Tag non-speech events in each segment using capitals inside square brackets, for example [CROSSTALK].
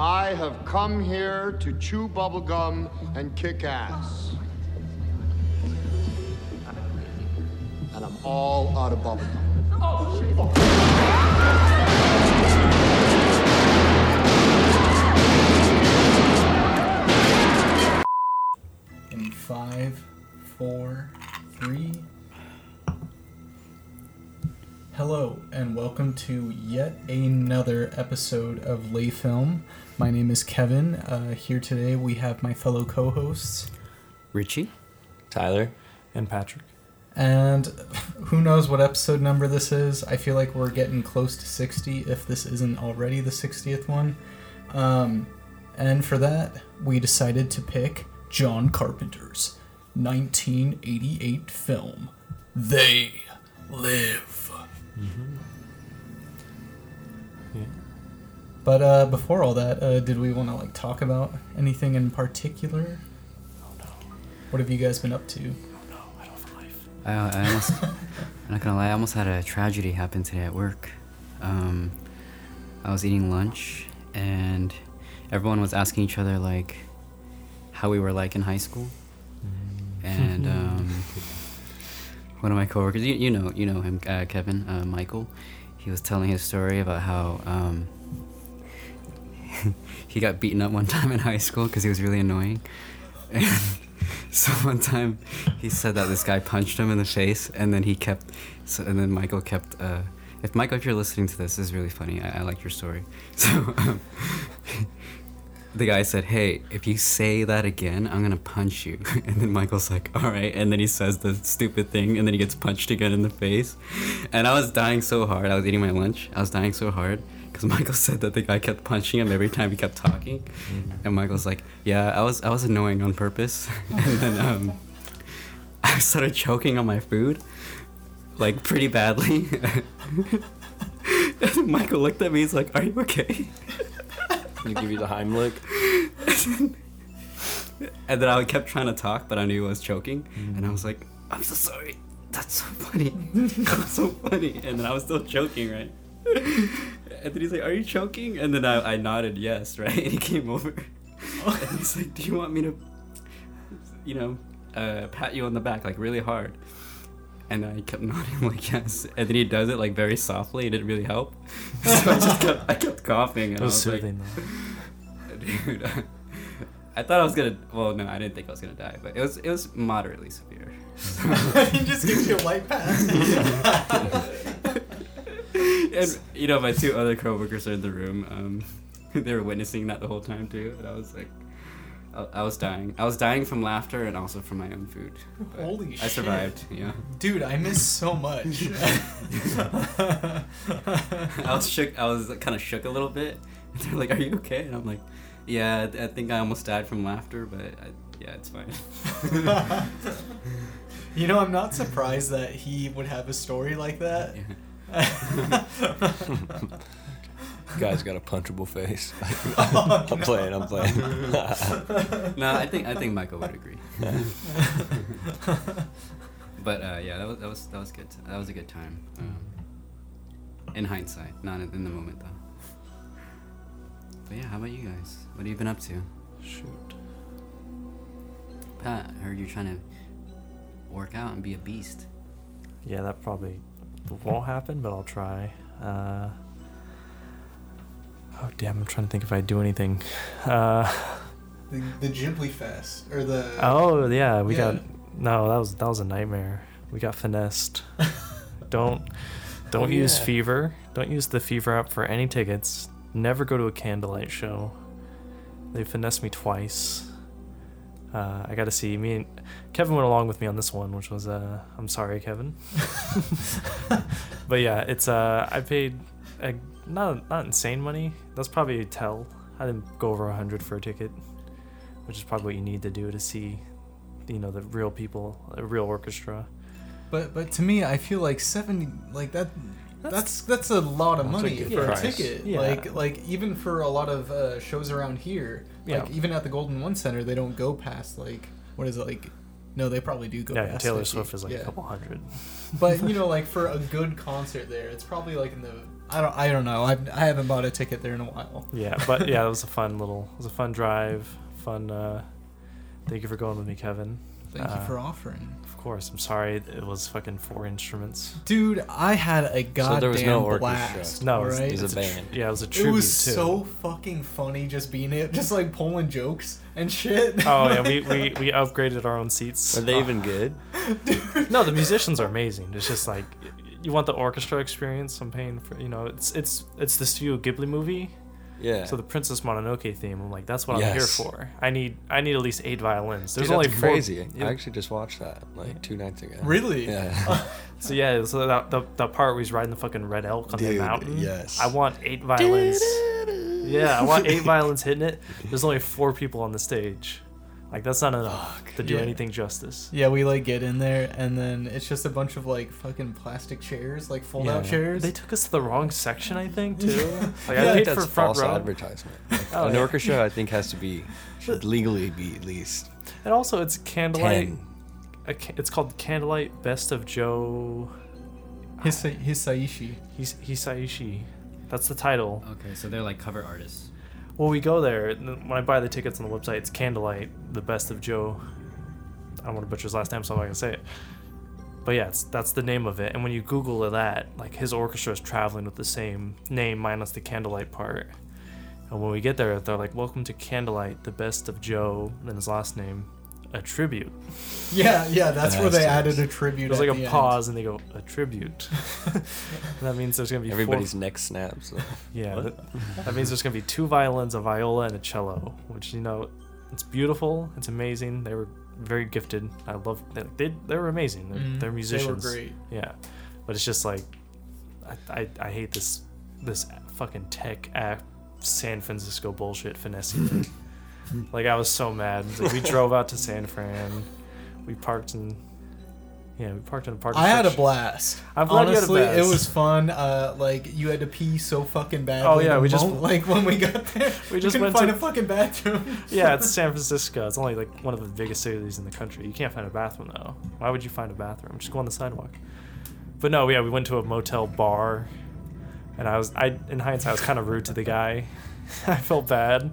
I have come here to chew bubblegum and kick ass. And I'm all out of bubblegum. In five, four, three. Hello, and welcome to yet another episode of Lay Film. My name is Kevin. Uh, here today we have my fellow co hosts, Richie. Tyler. and Patrick. and who knows what episode number this is. I feel like we're getting close to 60 if this isn't already the 60th one. Um, and for that, we decided to pick John Carpenter's 1988 film, They Live. Yeah. But uh, before all that, uh, did we want to like talk about anything in particular? Oh no. What have you guys been up to? Oh no, I don't have a life. I, I almost, I'm not gonna lie, I almost had a tragedy happen today at work. Um, I was eating lunch and everyone was asking each other like how we were like in high school. And [LAUGHS] um, one of my coworkers, you, you know, you know him, uh, Kevin, uh, Michael. He was telling his story about how um, he got beaten up one [LAUGHS] time in high school because he was really annoying. And [LAUGHS] so one time he said that this guy punched him in the face, and then he kept. So, and then Michael kept. Uh, if Michael, if you're listening to this, this is really funny. I, I like your story. [LAUGHS] So um, the guy said, "Hey, if you say that again, I'm gonna punch you." And then Michael's like, "All right." And then he says the stupid thing, and then he gets punched again in the face. And I was dying so hard. I was eating my lunch. I was dying so hard because Michael said that the guy kept punching him every time he kept talking. And Michael's like, "Yeah, I was I was annoying on purpose." [LAUGHS] and then um, I started choking on my food, like pretty badly. [LAUGHS] and Michael looked at me. He's like, "Are you okay?" You give you the Heimlich. [LAUGHS] And then I kept trying to talk, but I knew I was choking. And I was like, I'm so sorry. That's so funny. That's so funny. And then I was still choking, right? And then he's like, Are you choking? And then I, I nodded yes, right? [LAUGHS] And he came over. And he's like, Do you want me to, you know, uh, pat you on the back, like really hard? And I kept [LAUGHS] nodding like yes. And then he does it like very softly. It didn't really help. [LAUGHS] So I just kept, I kept coughing. And It was I was like, soothing though. dude. I thought I was gonna. Well, no, I didn't think I was gonna die, but it was it was moderately severe. he just gives you a light pass. And you know, my two other coworkers are in the room. Um, [LAUGHS] they were witnessing that the whole time too, and I was like, I, I was dying. I was dying from laughter and also from my own food. But Holy I survived. Yeah. Dude, I miss so much. [LAUGHS] [LAUGHS] I was shook. I was kind of shook a little bit. And they're like, "Are you okay?" And I'm like, "Yeah, I- I think I almost died from laughter, but I, yeah, it's fine." you know, I'm not surprised that he would have a story like that. Yeah. Guy's got a punchable face. [LAUGHS] I'm playing. I'm playing. no, I think I think Michael would agree. but uh, yeah, that was that was that was good. That was a good time. Um, in hindsight, not in, in the moment though. But yeah, how about you guys? What have you been up to? Shoot. Pat, I heard you're trying to work out and be a beast. Yeah, that probably won't happen, but I'll try. Uh, oh damn! I'm trying to think if I do anything. Uh, The, the Ghibli Fest or the oh yeah, we Yeah. got no. That was that was a nightmare. We got finessed. [LAUGHS] don't don't Oh, use yeah. Fever. Don't use the Fever app for any tickets. Never go to a candlelight show. They finessed me twice. Uh, I got to see me and Kevin went along with me on this one, which was uh, I'm sorry, Kevin. [LAUGHS] but yeah, it's uh, I paid a, not not insane money. That's probably a tell. I didn't go over a hundred for a ticket, which is probably what you need to do to see, you know, the real people, a real orchestra. But but to me, I feel like seventy like that. That's that's a lot of That's a money for price. a ticket. Yeah. Like like even for a lot of uh, shows around here, like even at the Golden One Center, they don't go past like what is it like No, they probably do go. yeah, past Taylor 50. Swift is like Yeah. a couple hundred. But you [LAUGHS] know, like for a good concert there, it's probably like in the. I don't. I don't know. I've, I haven't bought a ticket there in a while. Yeah, but yeah, [LAUGHS] it was a fun little, it was a fun drive, fun. uh Thank you for going with me, Kevin. Thank you Uh, for offering, Of course, I'm sorry it was fucking four instruments. dude. I had a goddamn there was no orchestra. blast. No, it was. It was a it's tr- band. yeah, it was a true, It was too. so fucking funny just being it, just like pulling jokes and shit. Oh yeah, we, [LAUGHS] we, we upgraded our own seats. Are they even [LAUGHS] good? No, the musicians are amazing. It's just like you want the orchestra experience. I'm paying for you know it's it's it's the Studio Ghibli movie. Yeah. So the Princess Mononoke theme. I'm like that's what I'm here for. I need I need at least eight violins. There's Dude, only that's four. crazy. Yeah. I actually just watched that like two nights ago. Really? Yeah. [LAUGHS] [LAUGHS] So yeah, so that the, the part where he's riding the fucking red elk on the mountain. yes. I want eight violins. [LAUGHS] yeah, I want eight violins hitting it. There's only four people on the stage. Like that's not enough to do Yeah. anything justice. Yeah, we like get in there and then it's just a bunch of like fucking plastic chairs, like fold out Yeah. chairs. They took us to the wrong section, I think, too. [LAUGHS] Like Yeah, I I paid think for front false row. advertisement. [LAUGHS] Like, Oh, an yeah. orchestra, I think, has to be [LAUGHS] should legally be at least And also, it's candlelight. ten. A, ca- it's called Candlelight Best of Joe His Hisaishi. His- Hisaishi. That's the title. Okay, so they're like cover artists. Well, we go there. When I buy the tickets on the website, it's Candlelight, the Best of Joe. I don't want to butcher his last name, so I'm not gonna say it. But yeah, that's the name of it. And when you Google that, like his orchestra is traveling with the same name minus the Candlelight part. And when we get there, they're like, "Welcome to Candlelight, the Best of Joe," and his last name, a tribute. Yeah, yeah, that's where they added a tribute. There's at like a the end. pause, and they go a tribute. [LAUGHS] that means there's gonna be four- Everybody's neck snaps. though. Yeah, that, that means there's gonna be two violins, a viola, and a cello. Which you know, it's beautiful. It's amazing. They were very gifted. I love. They they, they were amazing. They're, Mhm, they're musicians. They were great. Yeah, but it's just like, I, I, I hate this this fucking tech app San Francisco bullshit finessing. [LAUGHS] like I was so mad. Like, we [LAUGHS] drove out to San Fran. We parked in. Yeah, we parked in a parking. I had a blast. I'm glad you had a Honestly, it was fun. Uh, like you had to pee so fucking bad. Oh, yeah, we just- like when we got there, [LAUGHS] We just couldn't went find to- a fucking bathroom. Yeah, it's [LAUGHS] San Francisco. It's only like one of the biggest cities in the country. You can't find a bathroom though. Why would you find a bathroom? Just go on the sidewalk. But no, yeah, we went to a motel bar, and I was, I in hindsight, I was kind of rude to the guy. I felt bad.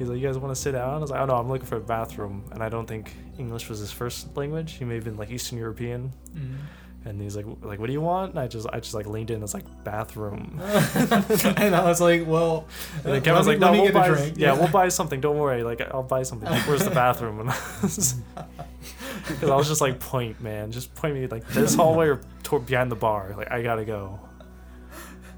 He's like, "You guys want to sit down?" I was like, "Oh no, I'm looking for a bathroom," and I don't think English was his first language. He may have been like Eastern European. Mhm. And he's like, "Like, what do you want?" And I just, I just like leaned in. and was like, "Bathroom." [LAUGHS] and I was like, well, And then Kevin's let like, no, we'll buy, drink. yeah, we'll [LAUGHS] buy something. Don't worry. Like, I'll buy something. Like, Where's the bathroom? [LAUGHS] And I was, because I was just like, point, man, just point me like this hallway or toward behind the bar. Like, I gotta go.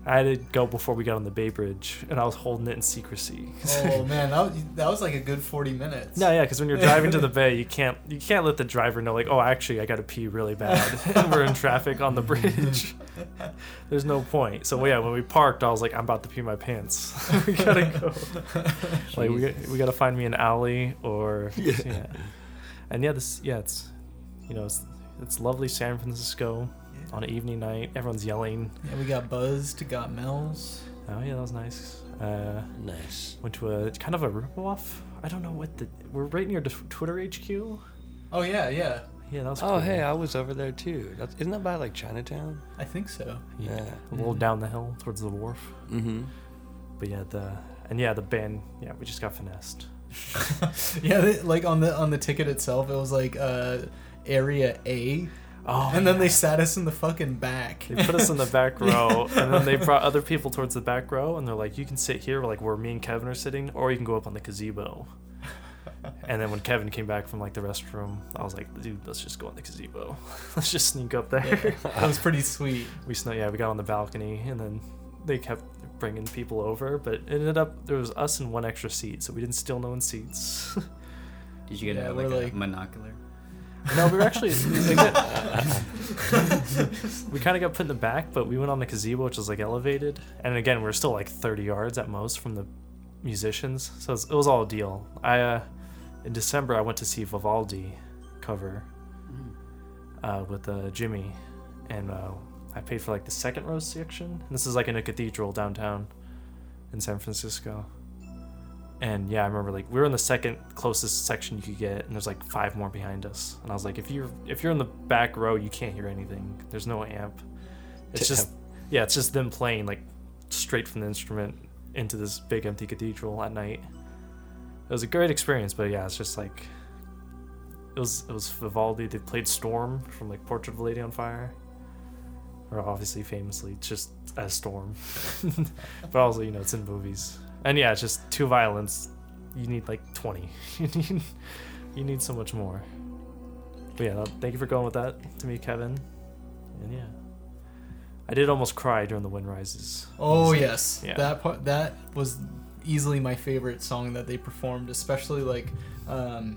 I had to go before we got on the Bay Bridge, and I was holding it in secrecy. oh [LAUGHS] man, that was, that was like a good forty minutes. No, yeah, because when you're driving to the [LAUGHS] bay, you can't you can't let the driver know like, oh, actually, I got to pee really bad, and [LAUGHS] we're in traffic on the bridge. There's no point. So yeah, when we parked, I was like, I'm about to pee my pants. we gotta go. like we got, we gotta find me an alley or yeah. And yeah, this yeah, it's you know it's it's lovely San Francisco on an evening night. Everyone's yelling. Yeah, we got buzzed, got Mel's. Oh yeah, that was nice. Uh, Nice. went to a kind of a ripoff. I don't know what the we're right near the Twitter HQ. Oh yeah, yeah, Yeah, that was. Oh, cool. hey, I was over there too. That's, isn't that by like Chinatown? I think so. yeah, Yeah. a little Mhm. down the hill towards the wharf. Mm-hmm. But yeah, the and yeah, the band. Yeah, we just got finessed. [LAUGHS] yeah, they, like on the on the ticket itself, it was like uh, area A, Oh, and then yeah. they sat us in the fucking back. They put us in the back [LAUGHS] row, and then they brought other people towards the back row, and they're like, "You can sit here, like where me and Kevin are sitting, or you can go up on the gazebo." [LAUGHS] And then when Kevin came back from like the restroom, I was like, "Dude, let's just go on the gazebo. [LAUGHS] let's just sneak up there." Yeah, that was pretty sweet. we snuck, yeah, we got on the balcony, and then they kept bringing people over, but it ended up there was us and one extra seat, so we didn't steal no one's seats. Did you get Yeah, a, like, a like- monocular? No, we were actually we, [LAUGHS] kind of got put in the back, but we went on the gazebo, which was like elevated, and again, we are still like 30 yards at most from the musicians, so it was, it was all a deal. I uh, in December I went to see Vivaldi cover uh, with uh, Jimmy, and uh, I paid for like the second row section. And this is like in a cathedral downtown in San Francisco, And yeah, I remember like we were in the second closest section you could get, and there's like five more behind us. And I was like, if you're if you're in the back row, you can't hear anything. There's no amp. It's just yeah, it's just them playing like straight from the instrument into this big empty cathedral at night. It was a great experience, but yeah, it's just like it was it was Vivaldi. They played Storm from like Portrait of a Lady on Fire, or obviously famously just as Storm, [LAUGHS] but also you know it's in movies. And yeah, it's just two violins. You need like twenty. [LAUGHS] you need you need so much more. But yeah, thank you for going with that to me, Kevin. And yeah, I did almost cry during the wind rises. Oh yes, Yeah. that part that was easily my favorite song that they performed. Especially like, um,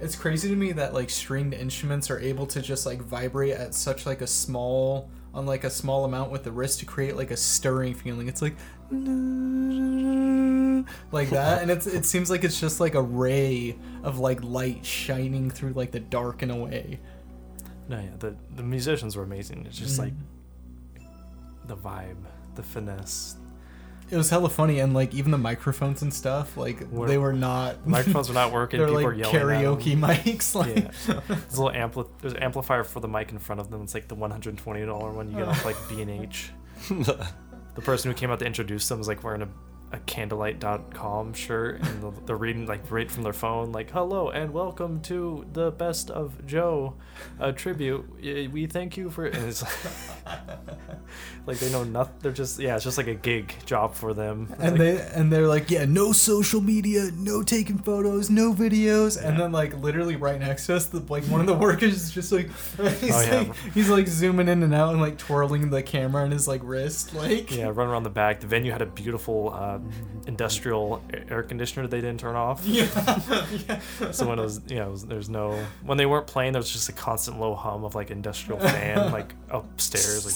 it's crazy to me that like stringed instruments are able to just like vibrate at such like a small on like a small amount with the wrist to create like a stirring feeling. It's like like that, and it's it seems like it's just like a ray of like light shining through like the dark in a way. No, yeah, the the musicians were amazing. It's just like Mhm. the vibe, the finesse. It was hella funny, and like even the microphones and stuff, like Were- they were not. The microphones were not working. [LAUGHS] They're people like were yelling karaoke them. [LAUGHS] mics. Like, Yeah. There's a little ampli- There's an amplifier for the mic in front of them. It's like the 120 dollar one you get off like B and H. [LAUGHS] The person who came out to introduce them was like wearing a, a candlelight.com shirt and they're reading like right from their phone like hello and welcome to the best of joe a tribute. We thank you for and it's [LAUGHS] like they know nothing they're just yeah it's just like a gig job for them. It's and like- they and they're like, yeah, no social media, no taking photos, no videos, and then like literally right next to us, the, like one of the workers is just like, [LAUGHS] he's Oh, yeah. like, he's like zooming in and out and like twirling the camera on his like wrist, like, yeah run around the back. The venue had a beautiful uh, Uh, industrial air conditioner they didn't turn off yeah, yeah. [LAUGHS] so when it was you know there's no when they weren't playing there was just a constant low hum of like industrial fan like upstairs like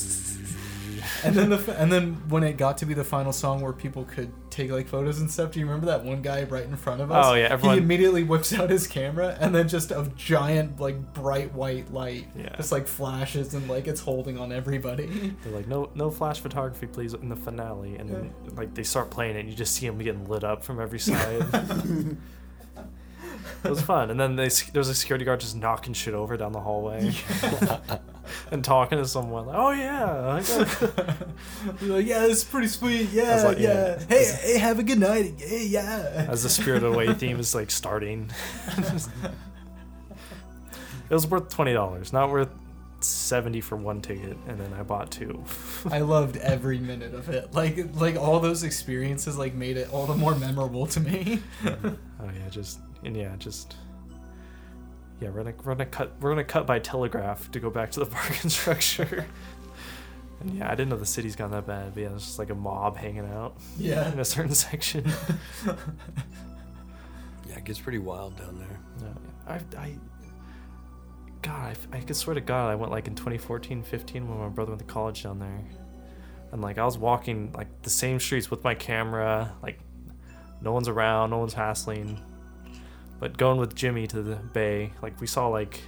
And then the and then when it got to be the final song where people could take like photos and stuff, do you remember that one guy right in front of us? Oh, yeah, everyone- He immediately whips out his camera and then just a giant like bright white light Yeah. just like flashes and like it's holding on everybody. [LAUGHS] they're like no no flash photography please in the finale and then like they start playing it and you just see them getting lit up from every side [LAUGHS] [LAUGHS] it was fun and then they s- there was a security guard just knocking shit over down the hallway [LAUGHS] and talking to someone like oh yeah I [LAUGHS] You're like, yeah, this is pretty sweet. Yeah, like, yeah. yeah. Hey, hey, have a good night. Hey, yeah. as the Spirited Away [LAUGHS] theme is like starting. it was worth twenty dollars, not worth seventy for one ticket, and then I bought two. I loved every minute of it. Like, like all those experiences, like made it all the more memorable to me. oh yeah, just and yeah, just yeah, we're gonna we're gonna cut we're gonna cut by telegraph to go back to the [LAUGHS] parking structure. and yeah, I didn't know the city's gone that bad, but yeah, it's just like a mob hanging out yeah. in a certain section. [LAUGHS] Yeah, it gets pretty wild down there. No, I, I, God, I could swear to God, I went like in 2014, 15 when my brother went to college down there, and like I was walking like the same streets with my camera, like no one's around, no one's hassling, but going with Jimmy to the bay, like we saw like,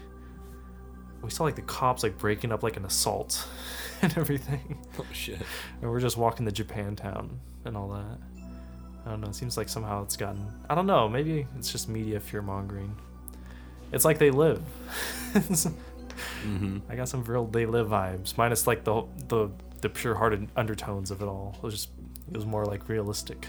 we saw like the cops like breaking up like an assault [LAUGHS] and everything, [LAUGHS] Oh shit. and we're just walking to Japantown and all that. I don't know. It seems like somehow it's gotten. I don't know. Maybe it's just media fear mongering. It's like they live. [LAUGHS] Mm-hmm. I got some real they live vibes, minus like the the the pure-hearted undertones of it all. It was just it was more like realistic.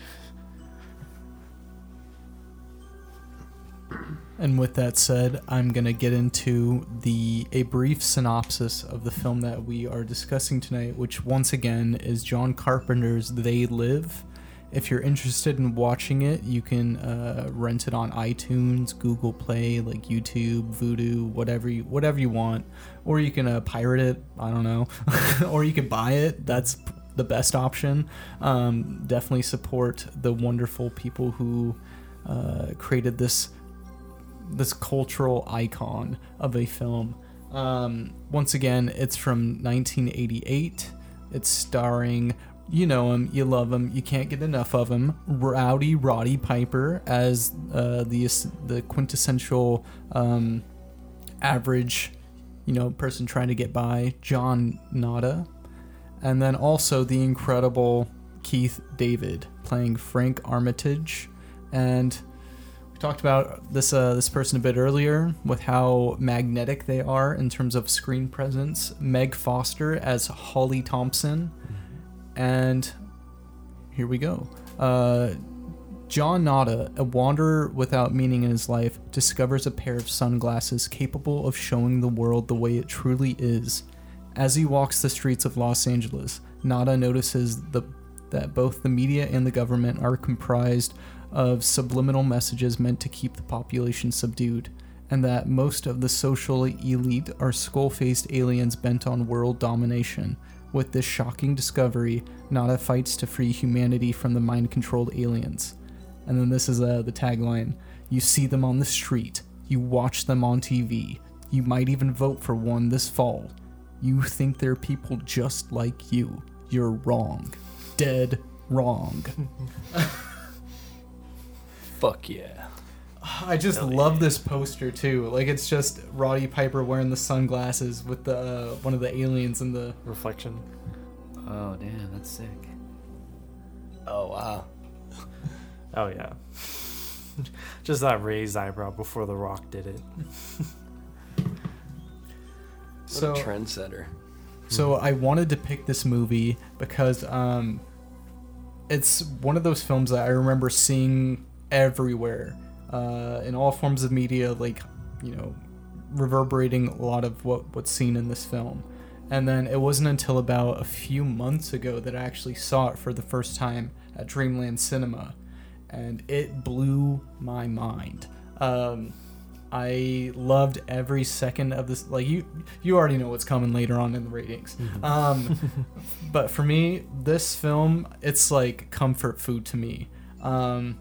And with that said, I'm gonna get into the a brief synopsis of the film that we are discussing tonight, which once again is John Carpenter's They Live. If you're interested in watching it, you can uh, rent it on iTunes, Google Play, like YouTube, Vudu, whatever you whatever you want, or you can uh, pirate it. I don't know, [LAUGHS] or you can buy it. That's the best option. Um, definitely support the wonderful people who uh, created this this cultural icon of a film. Um, once again, it's from 1988. It's starring, you know him, you love him, you can't get enough of him. Rowdy Roddy Piper as uh, the the quintessential um, average, you know, person trying to get by. John Nada, and then also the incredible Keith David playing Frank Armitage and talked about this uh, this person a bit earlier with how magnetic they are in terms of screen presence. Meg Foster as Holly Thompson, and here we go. Uh, John Nada, a wanderer without meaning in his life, discovers a pair of sunglasses capable of showing the world the way it truly is. As he walks the streets of Los Angeles, Nada notices the, that both the media and the government are comprised of subliminal messages meant to keep the population subdued, and that most of the social elite are skull faced aliens bent on world domination. With this shocking discovery, Nada fights to free humanity from the mind controlled aliens. And then this is uh, the tagline You see them on the street, you watch them on TV, you might even vote for one this fall. You think they're people just like you. You're wrong. Dead wrong. [LAUGHS] Fuck yeah. I just love this poster too. Like it's just Roddy Piper wearing the sunglasses with the uh, one of the aliens in the Reflection. Oh damn, that's sick. Oh wow. [LAUGHS] Oh yeah. [LAUGHS] Just that raised eyebrow before The Rock did it. What so a trendsetter. So I wanted to pick this movie because um, it's one of those films that I remember seeing everywhere uh, in all forms of media, like you know, reverberating a lot of what what's seen in this film. And then it wasn't until about a few months ago that I actually saw it for the first time at Dreamland Cinema, and it blew my mind. Um, I loved every second of this. Like you, you already know what's coming later on in the ratings. Um, [LAUGHS] but for me, this film, it's like comfort food to me. Um,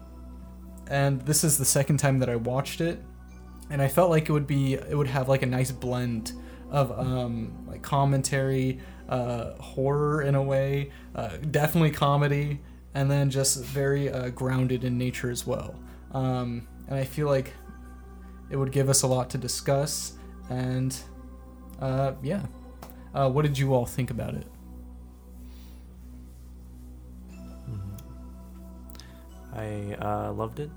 and this is the second time that I watched it, and I felt like it would be, it would have like a nice blend of um, like commentary, uh, horror in a way, uh, definitely comedy, and then just very uh, grounded in nature as well. Um, and I feel like it would give us a lot to discuss. And uh, yeah, uh, what did you all think about it? I uh, loved it.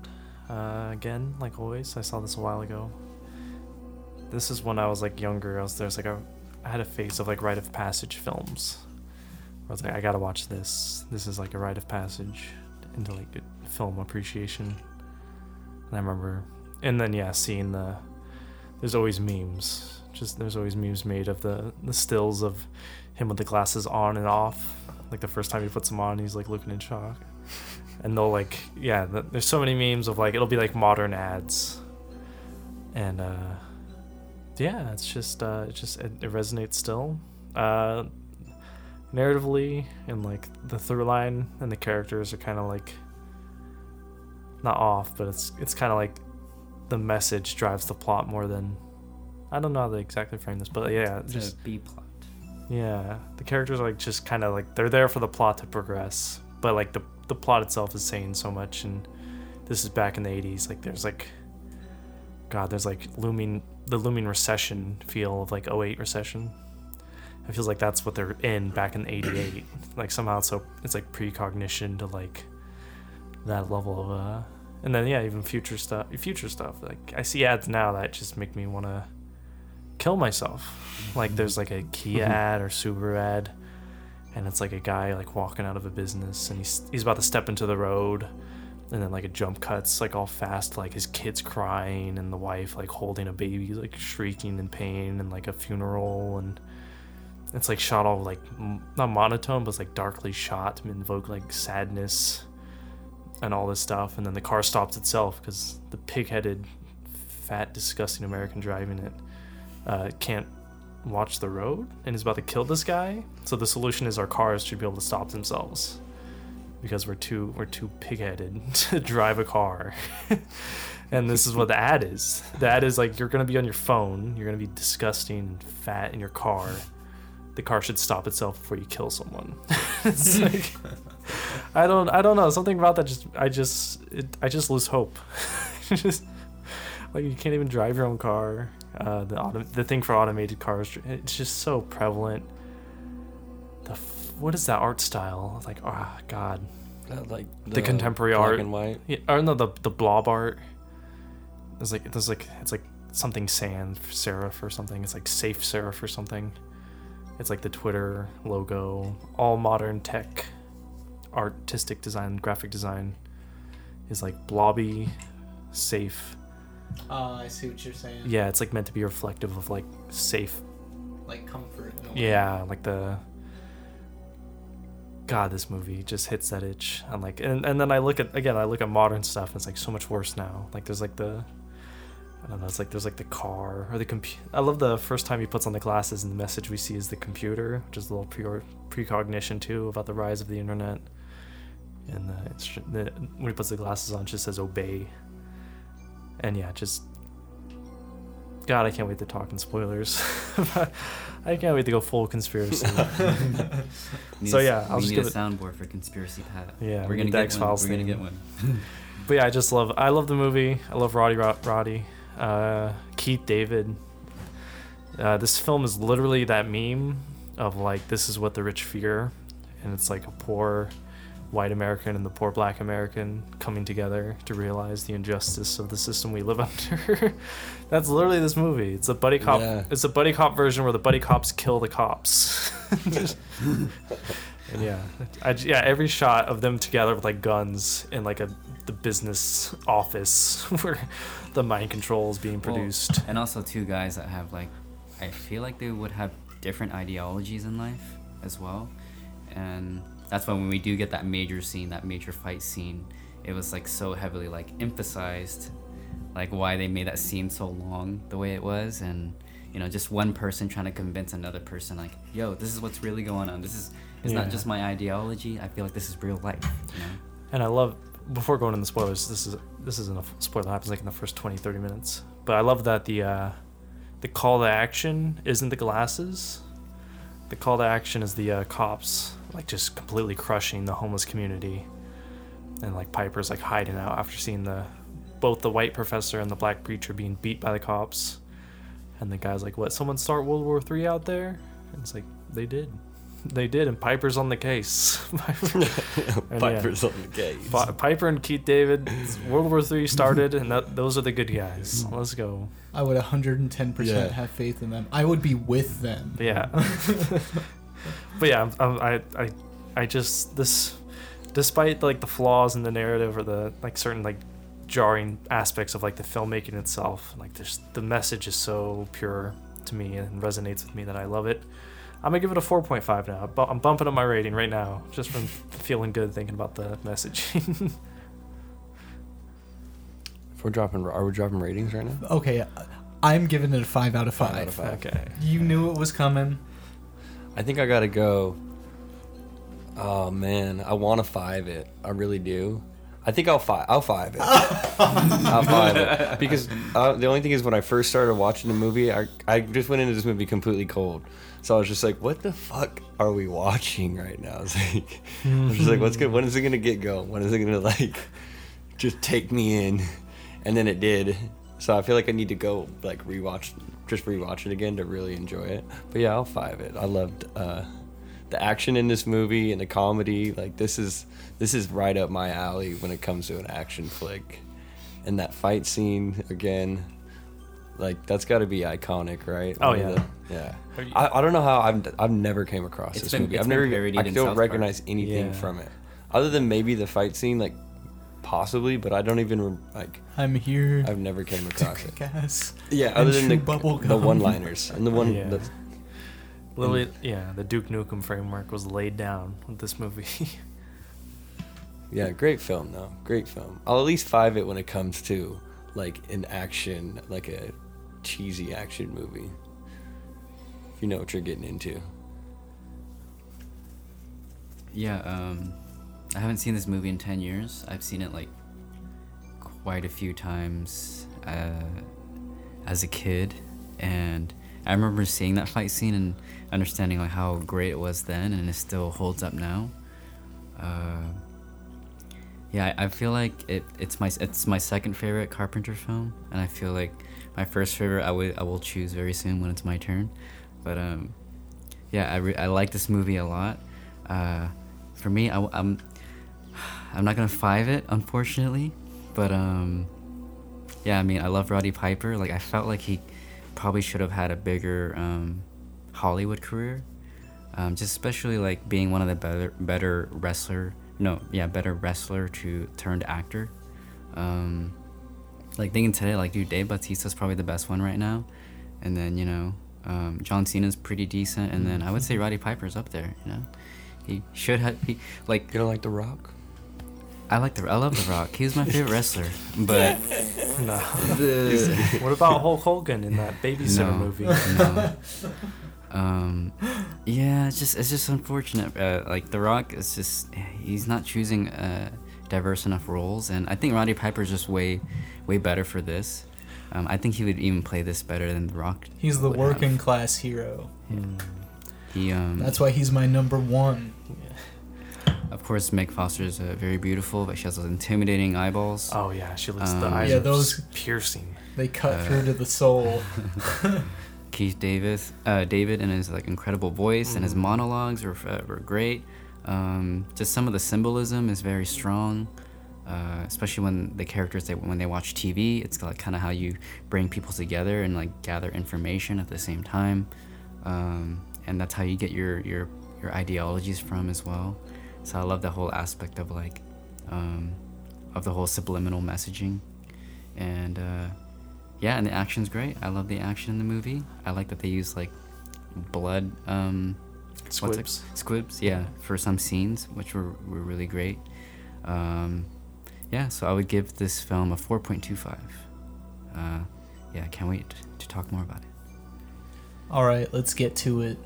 Uh, again, like always, I saw this a while ago. This is when I was like younger. I was there's like a, I had a phase of like rite of passage films. I was like, I gotta watch this. This is like a rite of passage into like film appreciation. And I remember, and then yeah, seeing the, there's always memes. Just there's always memes made of the the stills of him with the glasses on and off. Like the first time he puts them on, he's like looking in shock and they'll like yeah th- there's so many memes of like it'll be like modern ads and uh yeah it's just uh it just it, it resonates still uh narratively and like the through line and the characters are kind of like not off but it's it's kind of like the message drives the plot more than i don't know how to exactly frame this but yeah It's just B plot. yeah, the characters are like just kind of like they're there for the plot to progress, but like the the plot itself is saying so much. And this is back in the '80s. Like there's like, God, there's like looming the looming recession feel of like 08 recession. It feels like that's what they're in back in '88. [CLEARS THROAT] like somehow it's so it's like precognition to like that level of uh. And then yeah, even future stuff. Future stuff. Like I see ads now that just make me want to kill myself. Like there's like a Kia ad or Subaru ad, and it's like a guy like walking out of a business, and he's he's about to step into the road, and then like a jump cuts like all fast, like his kid's crying and the wife like holding a baby, like shrieking in pain, and like a funeral, and it's like shot all like not monotone, but it's like darkly shot to invoke like sadness and all this stuff, and then the car stops itself because the pig-headed, fat, disgusting American driving it uh, can't watch the road and is about to kill this guy. So the solution is our cars should be able to stop themselves because we're too we're too pig-headed [LAUGHS] to drive a car. [LAUGHS] and this is what the ad is. The ad is like you're gonna be on your phone, you're gonna be disgusting and fat in your car. The car should stop itself before you kill someone. [LAUGHS] it's like I don't I don't know something about that just I just it, I just lose hope. just like you can't even drive your own car. Uh, the auto- the thing for automated cars, it's just so prevalent. The f- what is that art style? Like, oh god, Uh, like The contemporary black art. and white. Yeah, or no, the the blob art. There's like there's like it's like something sans serif or something. It's like safe serif or something. It's like the Twitter logo. All modern tech, artistic design, graphic design, is like blobby, safe. Uh, I see what you're saying. Yeah, it's like meant to be reflective of like safe. Like comfort. Yeah, like the. God, this movie just hits that itch. I'm like, and, and then I look at again, I look at modern stuff. And it's like so much worse now. Like there's like the, I don't know. It's like there's like the car or the computer. I love the first time he puts on the glasses and the message we see is the computer, which is a little pre- precognition too about the rise of the internet. And the, the when he puts the glasses on, it just says obey. And yeah, just God, I can't wait to talk in spoilers. [LAUGHS] I can't wait to go full conspiracy. [LAUGHS] [LAUGHS] So yeah, I'll we just need give a it- soundboard for conspiracy Pat. Yeah, we're gonna the get X-Files one. We're gonna get one. but yeah, I just love. I love the movie. I love Roddy Ro- Roddy, uh, Keith David. Uh, this film is literally that meme of like this is what the rich fear, and it's like a poor white American and the poor black American coming together to realize the injustice of the system we live [LAUGHS] under. That's literally this movie. It's a buddy cop. Yeah. It's a buddy cop version where the buddy cops kill the cops. [LAUGHS] and yeah, I, j- yeah, every shot of them together with like guns in like a the business office [LAUGHS] where the mind control is being Well, produced. and also two guys that have like, I feel like they would have different ideologies in life as well, and that's why when we do get that major scene, that major fight scene, it was like so heavily like emphasized, like why they made that scene so long the way it was, and you know just one person trying to convince another person like, yo, this is what's really going on. This is it's Yeah. not just my ideology. I feel like this is real life. You know. And I love before going into the spoilers, this is this isn't a spoiler that happens like in the first 20 30 minutes. But I love that the uh the call to action isn't the glasses. The call to action is the uh, cops like just completely crushing the homeless community. And like Piper's like hiding out after seeing the both the white professor and the black preacher being beat by the cops. And the guy's like, "What? Someone start World War Three out there?" And it's like, "They did, [LAUGHS] they did." And Piper's on the case. [LAUGHS] [LAUGHS] And yeah. Piper's on the case. Pi- Piper and Keith David, World War Three started, and that, those are the good guys. Mm-hmm. Let's go. I would 110% Yeah. have faith in them. I would be with them. Yeah. But yeah, I'm, I'm, I, I, I just this, despite like the flaws in the narrative or the like certain like jarring aspects of like the filmmaking itself, like there's the message is so pure to me and resonates with me that I love it. I'm gonna give it a 4.5 now. Bu- I'm bumping up my rating right now just from [LAUGHS] feeling good thinking about the messaging. [LAUGHS] If we're dropping, are we dropping ratings right now? Okay, I'm giving it a 5 out of 5. Five out of five. okay. You knew it was coming. I think I gotta go. Oh man, I want to five it. I really do. I think I'll five. I'll five it. [LAUGHS] I'll five it because uh, the only thing is when I first started watching the movie, I I just went into this movie completely cold. So I was just like, "What the fuck are we watching right now?" [LAUGHS] It's like, I was just like, "What's good? When is it gonna get going? When is it gonna like just take me in?" And then it did. So I feel like I need to go like rewatch, just rewatch it again to really enjoy it. But yeah, I'll five it. I loved uh, the action in this movie and the comedy. Like this is this is right up my alley when it comes to an action flick. And that fight scene again, like that's got to be iconic, right? Oh, One yeah. the- yeah. You- I, I don't know how I've I've never came across It's this been- movie. it's I've been never I don't South Park. recognize anything Yeah. from it, other than maybe the fight scene, like possibly, but I don't even like. I'm here I've never came across it. kick ass. Yeah, other than the chew bubble the one-liners and the one. Yeah. The, Lily, yeah, the Duke Nukem framework was laid down with this movie. [LAUGHS] yeah, great film though. Great film. I'll at least five it when it comes to like an action, like a cheesy action movie. If you know what you're getting into. Yeah, um, I haven't seen this movie in 10 years. I've seen it like quite a few times uh, as a kid. And I remember seeing that fight scene and understanding like how great it was then and it still holds up now. Uh, yeah, I, I feel like it, it's my it's my second favorite Carpenter film, and I feel like my first favorite I would I will choose very soon when it's my turn. But um, yeah, I, re- I like this movie a lot. Uh, for me, I, am I'm not gonna five it, unfortunately, but um, yeah, I mean, I love Roddy Piper. Like, I felt like he probably should have had a bigger um, Hollywood career, um, just especially like being one of the better better wrestler. No, yeah, better wrestler to turned actor. Um, like thinking today, like dude, Dave Bautista's probably the best one right now, and then you know, um, John Cena's pretty decent, and then I would say Roddy Piper's up there. You know, he should have he like You don't like The Rock? I like the I love the Rock. He was my favorite wrestler, but No. the [LAUGHS] What about Hulk Hogan in that babysitter no, movie? no. [LAUGHS] Um, yeah, it's just it's just unfortunate. Uh, like The Rock is just he's not choosing uh, diverse enough roles, and I think Roddy Piper's just way way better for this. Um, I think he would even play this better than The Rock. He's the would have. working class hero. He um. That's why he's my number one. Of course, Meg Foster is uh, very beautiful, but she has those intimidating eyeballs. Oh yeah, she looks. the Um, eyes Yeah, are those- piercing. They cut Uh, through to the soul. [LAUGHS] Keith Davis, uh, David, and his like incredible voice and his Mhm. monologues were uh, were great. Um, just some of the symbolism is very strong, uh, especially when the characters they when they watch TV. It's like kind of how you bring people together and like gather information at the same time, um, and that's how you get your your your ideologies from as well. So I love the whole aspect of like um, of the whole subliminal messaging, and. Uh, yeah, and the action's great. I love the action in the movie. I like that they use like blood um Squibs. squibs, yeah, for some scenes, which were, were really great. Um, yeah, so I would give this film a 4.25. Uh, yeah, can't wait to talk more about it. All right, let's get to it.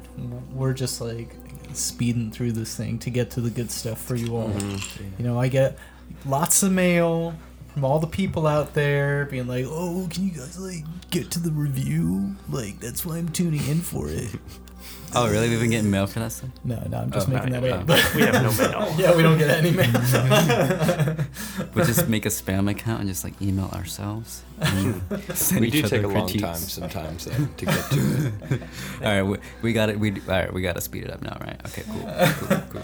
We're just like speeding through this thing to get to the good stuff for you all. Mm-hmm. You know, I get lots of mail from all the people out there being like, "Oh, can you guys like get to the review?" Like that's why I'm tuning in for it. [LAUGHS] Oh, really? We've been getting mail for that stuff? No, no, I'm just Oh, making no, that up. we- we have no mail. [LAUGHS] yeah, we don't get any mail. [LAUGHS] We'll just make a spam account and just like email ourselves. [LAUGHS] We do take a long time sometimes though, to get to it. All right, we, we got it. We all right. We got to speed it up now, right? Okay, cool, cool, cool.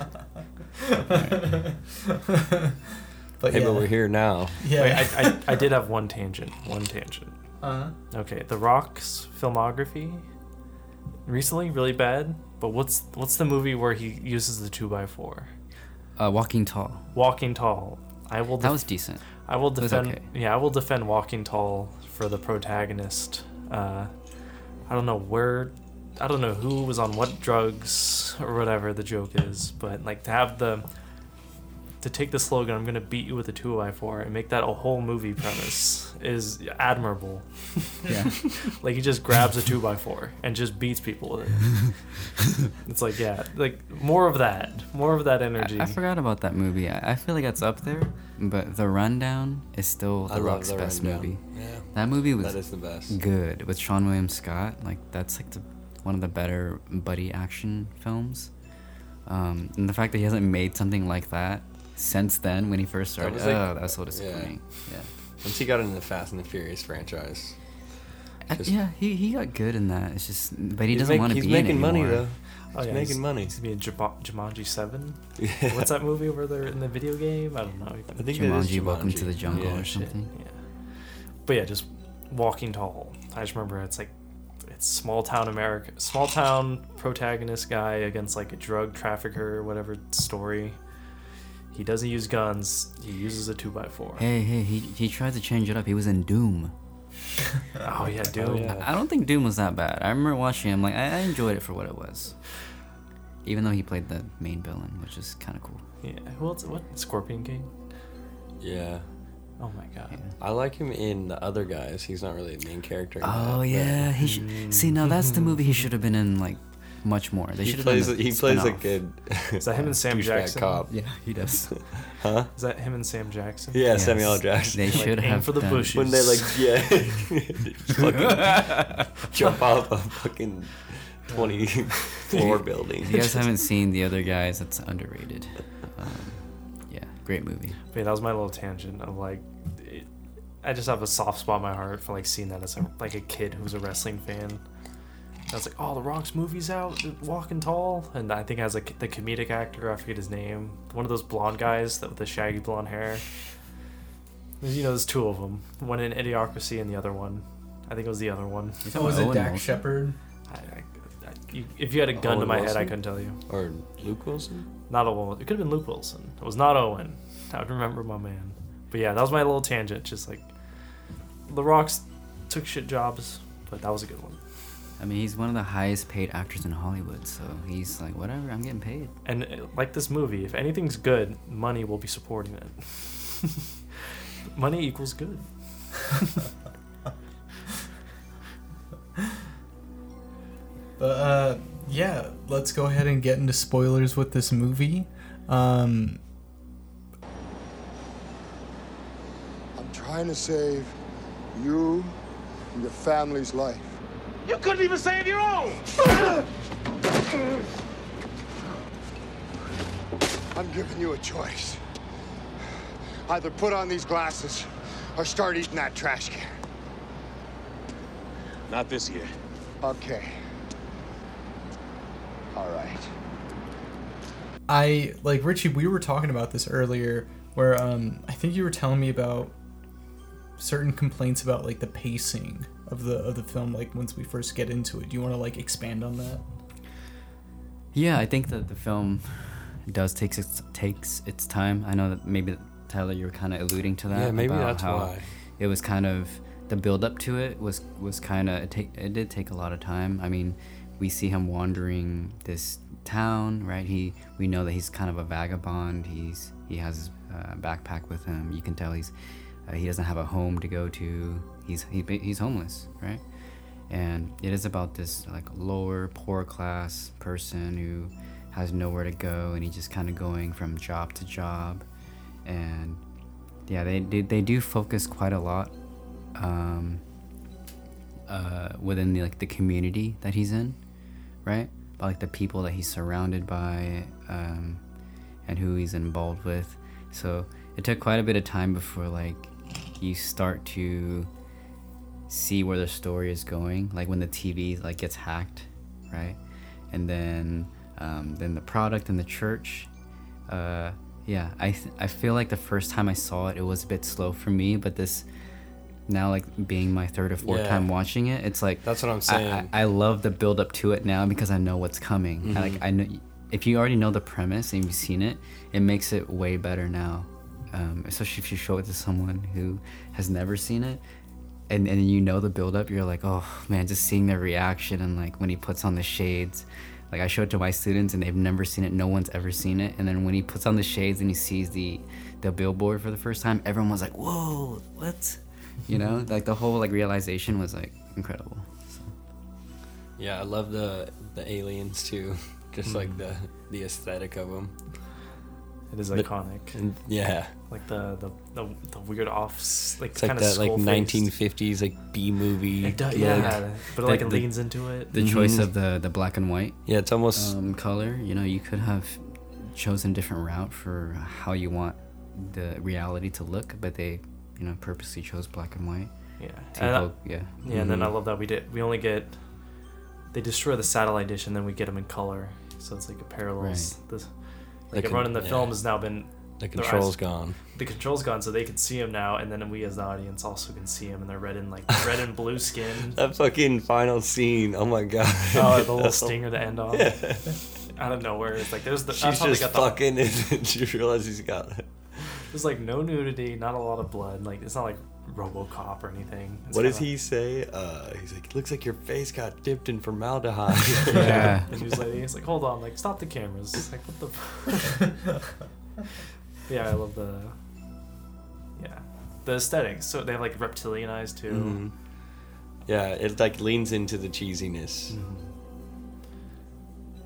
but Hey, yeah, but we're here now. yeah. Wait, I, I, I did have one tangent. One tangent. Uh huh. Okay, The Rock's filmography recently really bad. But what's what's the movie where he uses the two x four? Uh, Walking Tall. Walking Tall. I will. That was decent. I will defend. okay. Yeah, I will defend Walking Tall for the protagonist. Uh, I don't know where. I don't know who was on what drugs or whatever the joke is, but like to have the to take the slogan "I'm gonna beat you with a two by four and make that a whole movie premise is admirable. Yeah. [LAUGHS] Like he just grabs a two by four and just beats people with it. [LAUGHS] it's like yeah, like more of that, more of that energy. I, I forgot about that movie. I, I feel like it's up there, but The Rundown is still The Rock's the best rundown. movie. Yeah, That movie was that is the best. good with Seann William Scott. Like that's like the one of the better buddy action films. Um, and the fact that he hasn't made something like that since then, when he first That started, was like- oh, that was so disappointing. Yeah. Once he got into the Fast and the Furious franchise, Uh, Just- yeah, he, he got good in that. It's just, but he doesn't want to He's be in making money anymore. though. Oh, he's yeah, making money. He's gonna be in Juma- Jumanji Seven. Yeah. What's that movie where they're in the video game? I don't know. I think that is Jumanji, Welcome to the Jungle Yeah. or something. Yeah. But yeah, just Walking Tall. I just remember it's like it's small town America, small town protagonist guy against like a drug trafficker, whatever story. He doesn't use guns. He uses a two by four. Hey, hey, he, he tried to change it up. He was in Doom. [LAUGHS] Oh yeah, oh, Doom. yeah. I don't think Doom was that bad. I remember watching him, like, I, I enjoyed it for what it was. Even though he played the main villain, which is kind of cool. Yeah. Who else? What? Scorpion King. Yeah, Oh my god. Yeah. I like him in the other guys. He's not really a main character. Oh that, but yeah, he should see now. That's the movie he should have been in like much more. They He should have plays. done He plays a good. Is that him and Sam Jackson? Cop. Yeah, he does. [LAUGHS] Huh? Is that him and Sam Jackson? Yeah, Yes. Samuel L. Jackson. They Like, should aim have for the done- bushes. when they like yeah, fucking [LAUGHS] [LAUGHS] jump off a fucking twenty floor building. If you guys haven't seen the other guys, that's underrated. Um, yeah, great movie. But yeah, that was my little tangent of like, I just have a soft spot in my heart for like seeing that as a, like a kid who's a wrestling fan. I was like, oh, The Rock's movie's out, Walking Tall, and I think it has like the comedic actor. I forget his name. One of those blonde guys that with the shaggy blonde hair. You know, there's two of them. One in Idiocracy and the other one. I think it was the other one. You Oh, was talking it about Dax Owen Shepard? I, I, I, if you had a gun to Owen my head, I couldn't tell you. Or Luke Wilson? Not Owen. It could have been Luke Wilson. It was not Owen. I would remember my man. But yeah, that was my little tangent. Just like the Rocks took shit jobs, but that was a good one. I mean, he's one of the highest paid actors in Hollywood, so he's like, whatever, I'm getting paid. And uh, like this movie, if anything's good, money will be supporting it. [LAUGHS] money equals good. [LAUGHS] But uh, yeah, let's go ahead and get into spoilers with this movie. Um, I'm trying to save you and your family's life. You couldn't even save your own! I'm giving you a choice. Either put on these glasses or start eating that trash can. Not this year. Okay. All right. I like Richie. We were talking about this earlier, where um, I think you were telling me about certain complaints about like the pacing of the of the film. Like once we first get into it, do you want to like expand on that? Yeah, I think that the film does takes its takes its time. I know that maybe Tyler, you were kind of alluding to that. Yeah, maybe about that's how why. It was kind of the build up to it was was kind of it take it did take a lot of time. I mean, we see him wandering this town, right? He we know that he's kind of a vagabond. He's he has his uh, backpack with him. You can tell he's uh, he doesn't have a home to go to. He's he, he's homeless, right? and it is about this like lower poor class person who has nowhere to go and he's just kind of going from job to job. And yeah they, they, they do focus quite a lot um, uh, within the, like the community that he's in right? About like the people that he's surrounded by um, and who he's involved with. So it took quite a bit of time before like you start to see where the story is going like when the tv like gets hacked right and then um, then the product and the church uh, yeah I, th- I feel like the first time i saw it it was a bit slow for me but this now like being my third or fourth Yeah. time watching it it's like That's what I'm saying. I, I love the build up to it now because i know what's coming I, like i know if you already know the premise and you've seen it it makes it way better now um, especially if you show it to someone who has never seen it and and you know the build up you're like oh man just seeing their reaction and like when he puts on the shades. Like i show it to my students and they've never seen it. No one's ever seen it. And then when he puts on the shades and he sees the the billboard for the first time everyone was like whoa what? You know? Like the whole like realization was like incredible. So, Yeah, I love the the aliens too. [LAUGHS] Just like Mm. the the aesthetic of them. It is The- iconic. And yeah, Like the the, the, the weird off, like it's like kind of that like skull-faced. 1950s like B movie. It yeah, but like The- it the- leans into it. the choice Mhm. of the the black and white Yeah, it's almost um, color. You know, you could have chosen a different route for how you want the reality to look, but they, you know, purposely chose black and white. Yeah, To and, I- evoke, yeah. yeah, and then I Mhm. love that we did. We only get they destroy the satellite dish, and then we get them in color. So it's like a parallels. This like The everyone in the yeah. film has now been the control's eyes- gone. the control's gone, so they can see him now, and then we as the audience also can see him, and they're red and like red and blue skin. [LAUGHS] That fucking final scene. Oh my god. Oh, the little [LAUGHS] stinger to end off Yeah. out of nowhere. It's like there's the She's that's how they just got the fucking, [LAUGHS] and she realizes he's got. it, There's like no nudity, not a lot of blood. Like it's not like RoboCop or anything. It's What does kinda- he say? Uh, he's like, looks like your face got dipped in formaldehyde. [LAUGHS] Yeah. The news lady. It's like, hold on, like stop the cameras. It's like what the. f- [LAUGHS] yeah, I love the. Yeah, the aesthetics. So they have like reptilian eyes too. Mhm. Yeah, it like leans into the cheesiness, Mhm.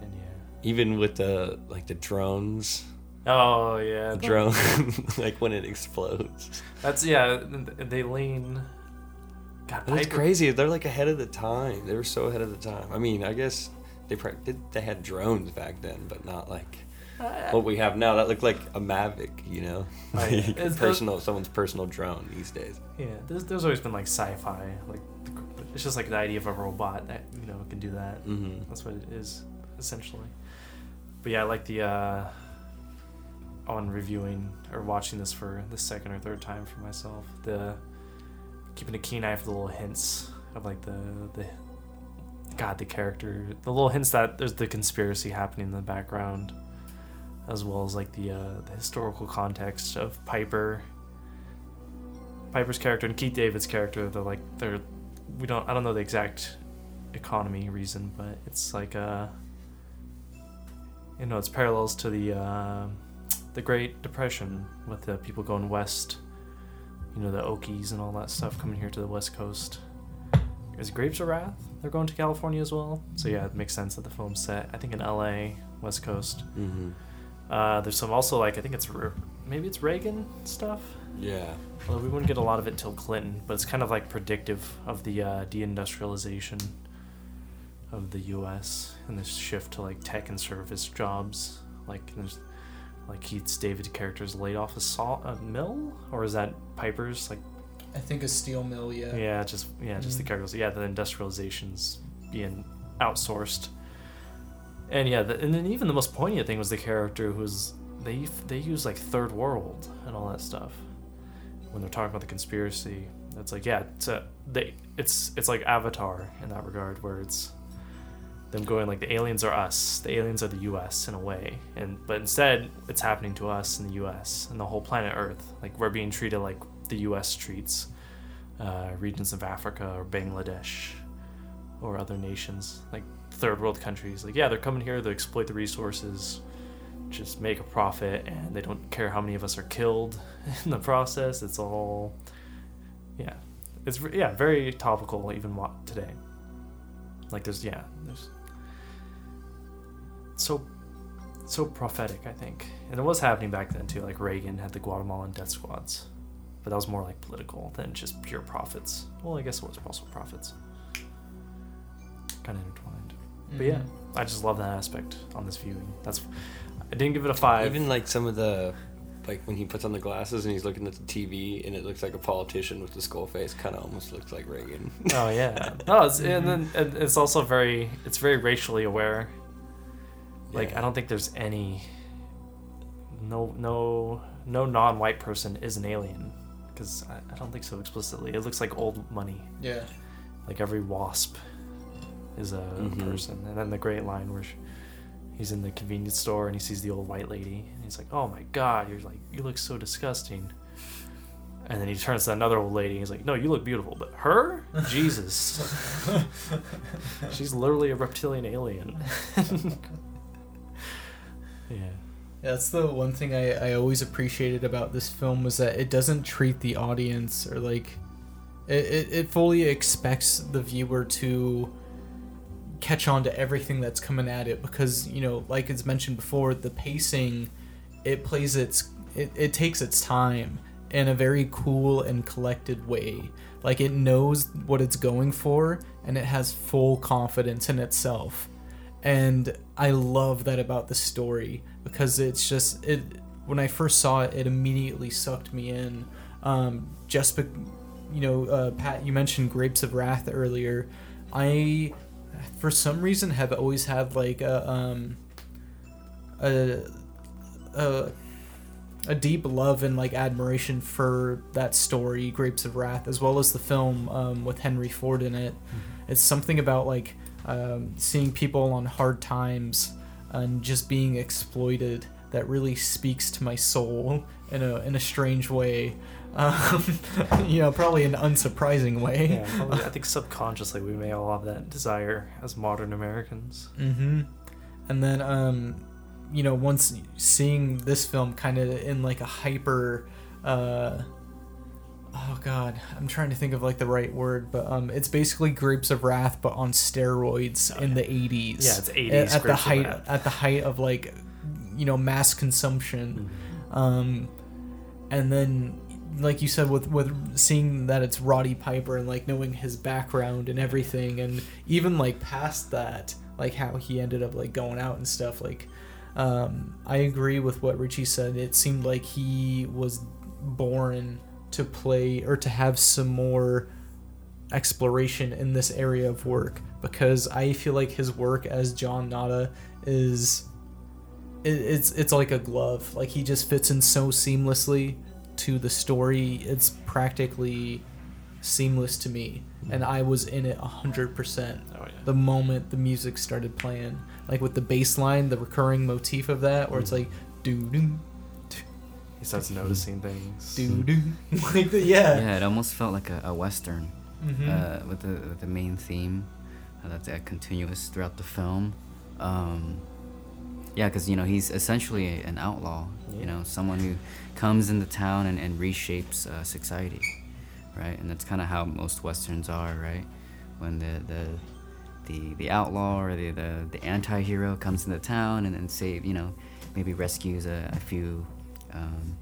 And yeah. even with the like the drones. Oh yeah. The the- drone, [LAUGHS] like when it explodes. That's yeah. They lean. God, And it's Piper- crazy. They're like ahead of the time. They were so ahead of the time. I mean, I guess they pro- did. They had drones back then, but not like what we have now. That looked like a Mavic, you know, Right. [LAUGHS] like It's- personal someone's personal drone these days. Yeah, there's, there's always been like sci-fi, like it's just like the idea of a robot that you know can do that. Mhm. That's what it is essentially. But yeah, I like the uh, on reviewing or watching this for the second or third time for myself. The keeping a keen eye for the little hints of like the the God the character, the little hints that there's the conspiracy happening in the background, as well as like the uh, the historical context of Piper. Piper's character and Keith David's character, they're like they're we don't I don't know the exact economy reason, but it's like uh you know it's parallels to the uh, the Great Depression with the people going west, you know the Okies and all that stuff coming here to the west coast. Is Grapes of Wrath? They're going to California as well, so yeah, it makes sense that the film's set I think in L.A. West Coast. Mm-hmm. Uh, there's some also like I think it's maybe it's Reagan stuff. Yeah. Well, we wouldn't get a lot of it till Clinton, but it's kind of like predictive of the uh, deindustrialization of the U.S. and this shift to like tech and service jobs. Like there's like Keith's David character's laid off a saw a mill, or is that Piper's? Like I think a steel mill. Yeah. yeah, just yeah, just the Mhm. characters. Yeah, the industrialization's being outsourced. And yeah, the, and then even the most poignant thing was the character who's they they use like third world and all that stuff when they're talking about the conspiracy. It's like yeah, it's a, they it's it's like Avatar in that regard where it's them going like the aliens are us, the aliens are the U.S. in a way, and but instead it's happening to us in the U.S. and the whole planet Earth. Like we're being treated like the U.S. treats uh, regions of Africa or Bangladesh or other nations, like third world countries. Like, yeah, they're coming here to exploit the resources, just make a profit, and they don't care how many of us are killed [LAUGHS] in the process. It's all, yeah, it's yeah very topical even today. Like, there's yeah, there's so so prophetic, I think, and it was happening back then too. Like Reagan had the Guatemalan death squads but that was more like political than just pure profits. Well, I guess it was also profits. Kind of intertwined. But mm-hmm. yeah, I just love that aspect on this viewing. That's I didn't give it a five. Even like some of the, like when he puts on the glasses and he's looking at the TV and it looks like a politician with the skull face, kind of almost looks like Reagan. oh yeah, [LAUGHS] no, it's, and then and it's also very it's very racially aware. Like Yeah. I don't think there's any. No no no non-white person is an alien, because I, I don't think so explicitly. It looks like old money. Yeah. like every wasp is a Mhm. person and then the great line where sh he's in the convenience store and he sees the old white lady and he's like oh my god you're like you look so disgusting and then he turns to another old lady and he's like no you look beautiful but her jesus [LAUGHS] she's literally a reptilian alien [LAUGHS] yeah. That's the one thing I, I always appreciated about this film was that it doesn't treat the audience or like it, it, it fully expects the viewer to catch on to everything that's coming at it because you know like it's mentioned before the pacing it plays its it, it takes its time in a very cool and collected way. Like it knows what it's going for and it has full confidence in itself and I love that about the story because it's just it. When I first saw it, it immediately sucked me in. Um, just be, you know, uh, Pat, you mentioned Grapes of Wrath earlier. I, for some reason, have always had like a um, a a a deep love and like admiration for that story, Grapes of Wrath, as well as the film um, with Henry Ford in it. It's something about like um, seeing people on hard times and just being exploited that really speaks to my soul in a in a strange way. [LAUGHS] Um, you know, probably an unsurprising way. yeah [LAUGHS] probably, i think subconsciously we may all have that desire as modern americans Mm-hmm. And then, um, you know, once seeing this film kind of in like a hyper, uh, oh god, I'm trying to think of like the right word, but um, it's basically Grapes of Wrath, but on steroids in the 80s. Yeah, it's 80s At, at the height, at the height of like, you know, mass consumption. Mm-hmm. Um, and then, like you said, with with seeing that it's Roddy Piper and like knowing his background and everything, and even like past that, like how he ended up like going out and stuff. Like, Um, I agree with what Richie said. It seemed like he was born to play or to have some more exploration in this area of work because I feel like his work as John Nada is it, it's it's like a glove. Like he just fits in so seamlessly to the story. It's practically seamless to me, hmm. and I was in it a hundred percent Oh yeah. the moment the music started playing. Like with the bass line, the recurring motif of that, where it's hmm. like doo doo He starts noticing things. doo doo, [LAUGHS] like the, yeah. Yeah, it almost felt like a, a western Mhm. uh, with the with the main theme uh, that's uh, continuous throughout the film. Um, yeah, because you know he's essentially an outlaw. You know, someone who comes into town and, and reshapes uh, society, right? And that's kind of how most westerns are, right? When the the the, the outlaw or the, the, the anti-hero comes into town and then save you know maybe rescues a, a few um,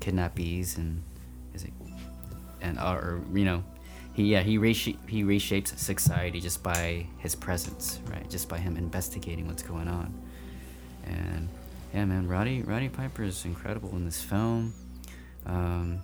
kidnappees and is it and or, or you know he yeah he reshape, he reshapes society just by his presence right? Just by him investigating what's going on. And yeah man Roddy Roddy Piper is incredible in this film. Um,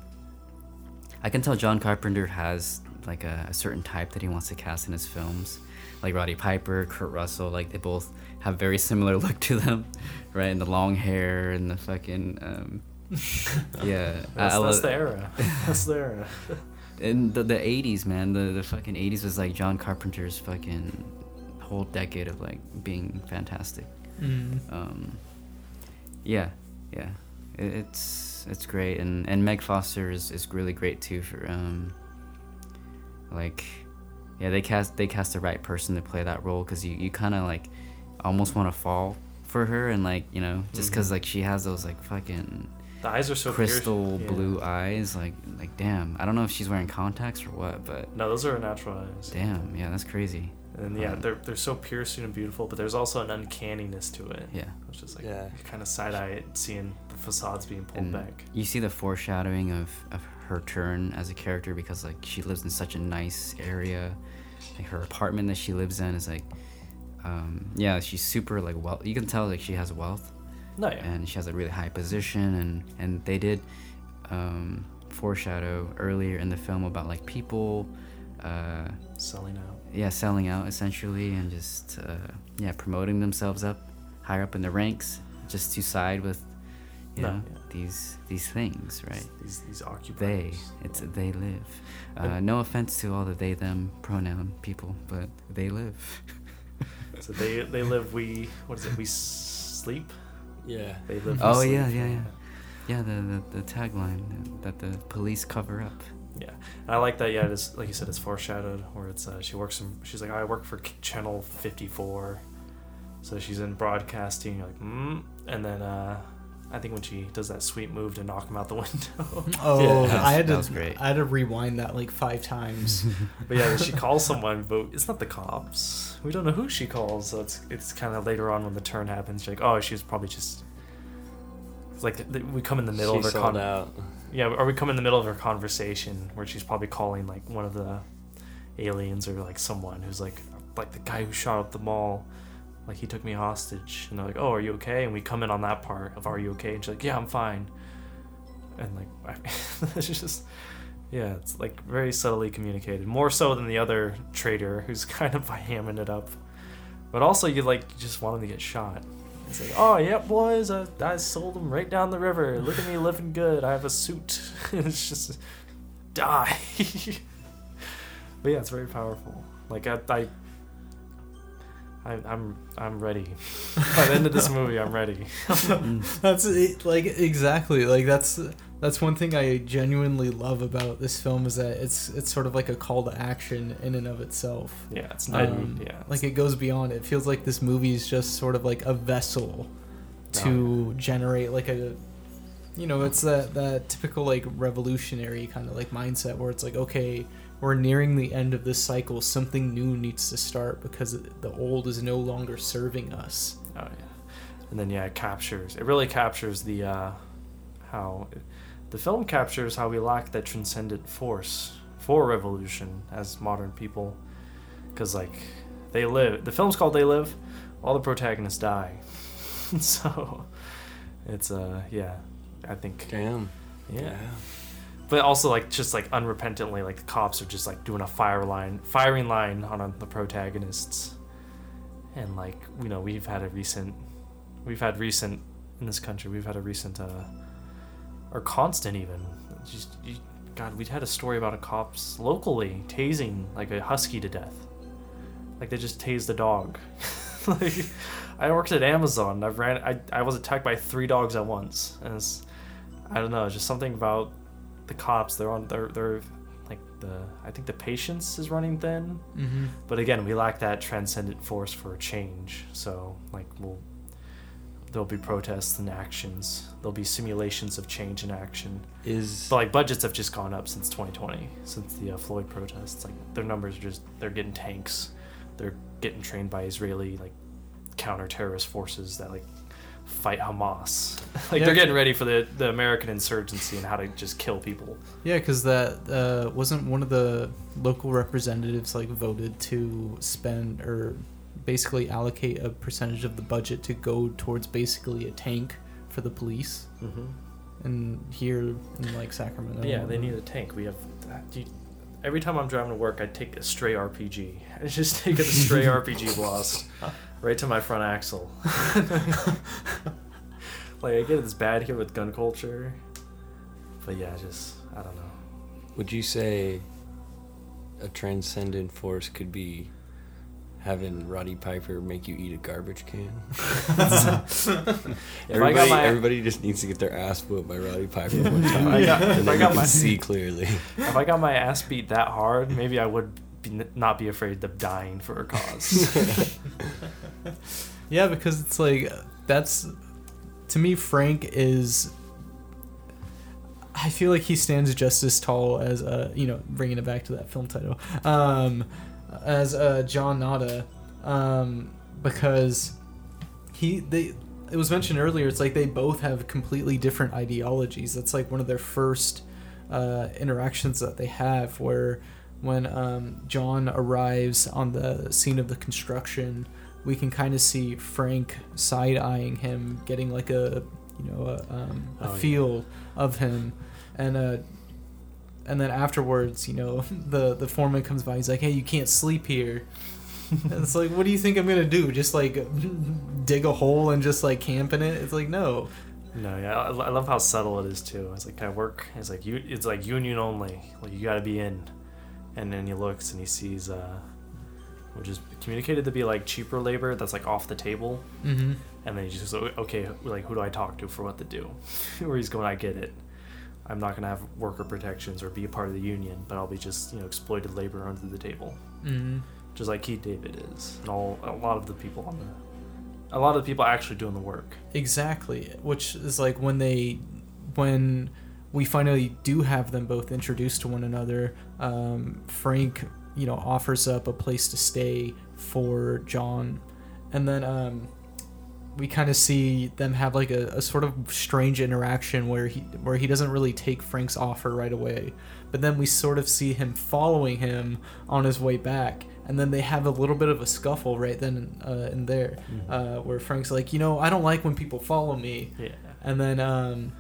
I can tell John Carpenter has like a, a certain type that he wants to cast in his films. Like Roddy Piper Kurt Russell like they both have very similar [LAUGHS] look to them right? And the long hair and the fucking um, [LAUGHS] yeah That's, I that's the era. That's the era. [LAUGHS] in the, the 80s man the, the fucking 80s was like john carpenter's fucking whole decade of like being fantastic Mm. um yeah yeah it, it's it's great and and meg foster is, is really great too for um like yeah they cast they cast the right person to play that role because you, you kind of like almost want to fall for her and like you know just because like she has those like fucking The eyes are so crystal piercing. Yeah. blue eyes like like damn i don't know if she's wearing contacts or what but No, those are her natural eyes. damn yeah that's crazy And yeah, Um, they're they're so piercing and beautiful, but there's also an uncanniness to it. yeah Which is like Yeah. kind of side eye seeing the facades being pulled and back. you see the foreshadowing of, of her turn as a character because like she lives in such a nice area like her apartment that she lives in is like um, yeah she's super like well you can tell like she has wealth No, yeah. and she has a really high position and and they did um, foreshadow earlier in the film about like people uh, Selling out. yeah selling out essentially and just uh, yeah promoting themselves up higher up in the ranks just to side with you No, know yeah. these these things right These these occupiers. they it's they live uh, no offense to all the they them pronoun people but they live So they they live. We what is it? We sleep. Yeah. They live. oh yeah yeah yeah yeah the, the the tagline that the police cover up Yeah, and I like that. Yeah, it's like you said, it's foreshadowed where it's uh, she works in. She's like, I work for Channel Fifty Four, so she's in broadcasting. You're like, mm. and then uh, I think when she does that sweet move to knock him out the [LAUGHS] window. Oh, Yeah, I had that to. was great. I had to rewind that like five times. [LAUGHS] but yeah, she calls someone, but it's not the cops. We don't know who she calls. So it's it's kind of later on when the turn happens. She's like, oh, she's probably just. Like we come in the middle she of her sold con- out. Yeah, or we come in the middle of her conversation where she's probably calling like one of the aliens or like someone who's like like the guy who shot up the mall. Like he took me hostage, and they're like, "Oh, are you okay?" And we come in on that part of "Are you okay?" And she's like, "Yeah, I'm fine." And like, [LAUGHS] it's just, yeah, it's like very subtly communicated, more so than the other traitor who's [LAUGHS] kind of hamming it up. But also, you like just want him to get shot. It's like, oh, yep, boys, I, I sold them right down the river. Look at me living good. I have a suit. [LAUGHS] it's just, die. but yeah, it's very powerful. Like, I, I, I I'm, I'm ready. By the end of this [LAUGHS] movie, I'm ready. That's it, like exactly like that's that's one thing I genuinely love about this film is that it's it's sort of like a call to action in and of itself. yeah, it's not. Um, yeah, it's- Like it goes beyond. It feels like this movie is just sort of like a vessel to generate like a you know, it's that that typical like revolutionary kind of like mindset where it's like okay, we're nearing the end of this cycle, something new needs to start because the old is no longer serving us. Oh yeah, and then yeah, it captures. It really captures the uh, how the film captures how we lack that transcendent force for revolution as modern people, because like they live. The film's called They Live. All the protagonists die. [LAUGHS] so it's uh yeah, I think Damn. yeah. But also like just like unrepentantly, like the cops are just like doing a fire line, firing line on the protagonists, and like you know we've had a recent, we've had recent in this country we've had a recent uh, or constant even. Just you, God, we'd had a story about a cops locally tasing like a husky to death, like they just tased a dog. [LAUGHS] like I worked at Amazon. I ran. I I was attacked by three dogs at once, and it's I don't know, just something about the cops. They're on. They're they're like the. I think the patience is running thin. Mm-hmm. But again, we lack that transcendent force for change. So like we'll. There'll be protests and actions. There'll be simulations of change and action. Is But like budgets have just gone up since 2020, since the uh, Floyd protests. Like their numbers are just they're getting tanks, they're getting trained by Israeli like counter terrorist forces that like fight Hamas. [LAUGHS] like Yeah. they're getting ready for the the American insurgency and how to just kill people. Yeah, because that uh, wasn't one of the local representatives like voted to spend or basically allocate a percentage of the budget to go towards basically a tank for the police. Mm-hmm. And here in like Sacramento. Yeah, they need a tank. We have. do you- every time I'm driving to work, I take a stray RPG. [LAUGHS] I just take a stray [LAUGHS] RPG blast right to my front axle. [LAUGHS] like I get it's bad here with gun culture, but yeah, just I don't know. would you say a transcendent force could be having Roddy Piper make you eat a garbage can? [LAUGHS] Everybody, my everybody just needs to get their ass whooped by Roddy Piper one [LAUGHS] time, I got- and then I you got can my- see clearly. if I got my ass beat that hard, maybe I would be, not be afraid of dying for a cause. [LAUGHS] Yeah, because it's like that's to me Frank is I feel like he stands just as tall as uh you know bringing it back to that film title um as uh John Nada um because he they it was mentioned earlier it's like they both have completely different ideologies that's like one of their first uh interactions that they have where when um John arrives on the scene of the construction we can kind of see Frank side eyeing him, getting like a you know a, um, a Oh, yeah. feel of him, and uh, and then afterwards, you know, [LAUGHS] the the foreman comes by. He's like, "Hey, you can't sleep here." [LAUGHS] and it's like, what do you think I'm gonna do? Just like [LAUGHS] dig a hole and just like camp in it? It's like no. No, yeah, I, I love how subtle it is too. It's like, can I work? It's like you, it's like union only. Like you got to be in, and then he looks and he sees, uh, which is communicated to be like cheaper labor that's like off the table, Mm-hmm. and then he just goes, okay, like who do I talk to for what to do? [LAUGHS] Where he's going, I get it. I'm not gonna have worker protections or be a part of the union, but I'll be just you know exploited labor under the table, Mm-hmm. just like Keith David is, and all a lot of the people on the, a lot of the people actually doing the work. Exactly, which is like when they, when we finally do have them both introduced to one another. Um, Frank, you know, offers up a place to stay for John, and then um, we kind of see them have like a, a sort of strange interaction where he where he doesn't really take Frank's offer right away, but then we sort of see him following him on his way back. And then they have a little bit of a scuffle right then uh, and there, uh, where Frank's like, you know, I don't like when people follow me, Yeah. and then um,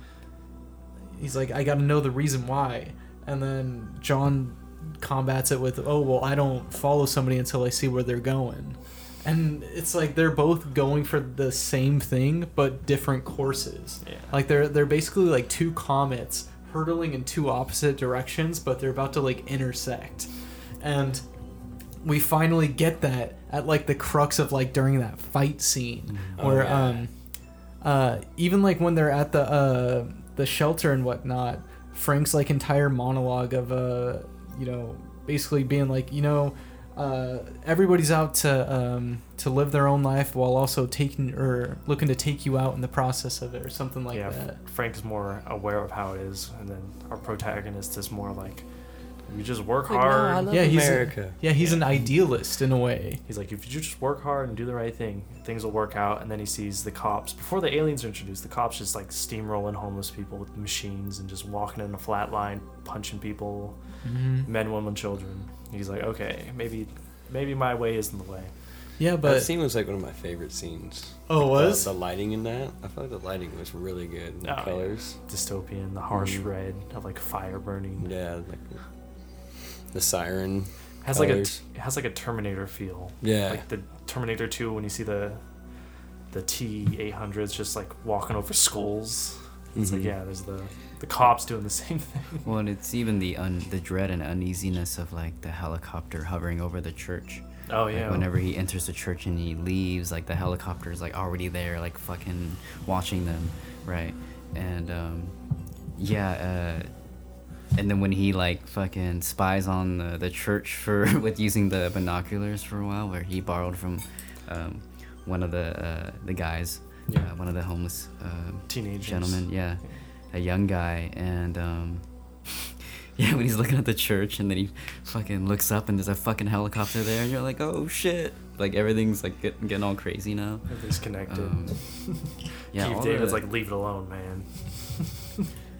he's like, I got to know the reason why. And then John combats it with, oh, well, I don't follow somebody until I see where they're going. And it's like they're both going for the same thing, but different courses. Yeah. Like they're they're basically like two comets hurtling in two opposite directions, but they're about to like intersect. And we finally get that at like the crux of like during that fight scene Oh, where yeah. um uh even like when they're at the uh the shelter and whatnot frank's like entire monologue of uh you know basically being like you know uh everybody's out to um to live their own life while also taking or looking to take you out in the process of it or something like yeah, that. Frank's more aware of how it is, and then our protagonist is more like, you just work Like, no, hard. I love Yeah, he's a- America. yeah he's an idealist in a way He's like, if you just work hard and do the right thing, things will work out. And then he sees the cops before the aliens are introduced. The cops just like steamrolling homeless people with machines and just walking in a flat line, punching people, men, women, children. He's like, okay, maybe, maybe my way isn't the way. Yeah, but that scene was like one of my favorite scenes. oh, it The- was the, lighting in that? I felt like the lighting was really good. The Oh, yeah. colors. Dystopian, the harsh Mhm. red of like fire burning. Yeah, like the siren. has like a it has like a Terminator feel. Yeah. Like the Terminator 2 when you see the the T eight hundreds just like walking over skulls. It's like Mhm. yeah, there's the the cops doing the [LAUGHS] same thing. Well, and it's even the un- the dread and uneasiness of like the helicopter hovering over the church. Oh Like, yeah. whenever he enters the church and he leaves, like the helicopter is like already there, like fucking watching them, right? And um, yeah, uh, and then when he like fucking spies on the, the church for [LAUGHS] with using the binoculars for a while, where he borrowed from um, one of the uh, the guys, Yeah. uh, one of the homeless uh, Teenagers. gentlemen, yeah, a young guy, and um, [LAUGHS] yeah, when he's looking at the church and then he fucking looks up and there's a fucking helicopter there, and you're like, oh shit, like everything's like get, getting all crazy now. Everything's connected. Um, [LAUGHS] yeah, Keith David's the- like, leave it alone, man.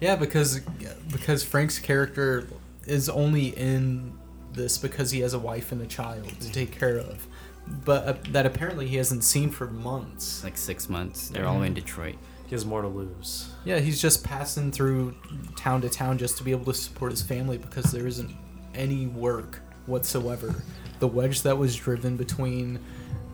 Yeah, because because Frank's character is only in this because he has a wife and a child to take care of, but uh, that apparently he hasn't seen for months. like six months. They're all in Detroit. He has more to lose. Yeah, he's just passing through town to town just to be able to support his family because there isn't any work whatsoever. The wedge that was driven between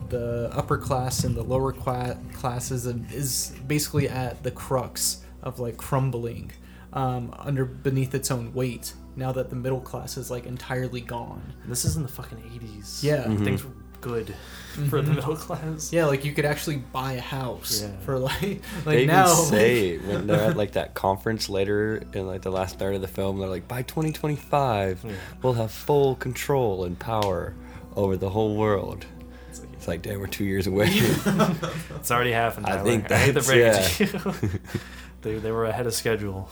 the upper class and the lower cla- classes is basically at the crux of like crumbling um, under beneath its own weight. Now that the middle class is like entirely gone. This is in the fucking 80s. Yeah. Mhm. Things were good for the Mhm. middle class. Yeah, like you could actually buy a house Yeah. for like [LAUGHS] like they even now. say [LAUGHS] when they're at like that conference later in like the last third of the film, they're like, by 2025, Yeah. we'll have full control and power over the whole world. It's like, It's like, damn, we're two years away. [LAUGHS] It's already happened. I Tyler. think I hate to that's- break it to you. they, they were ahead of schedule.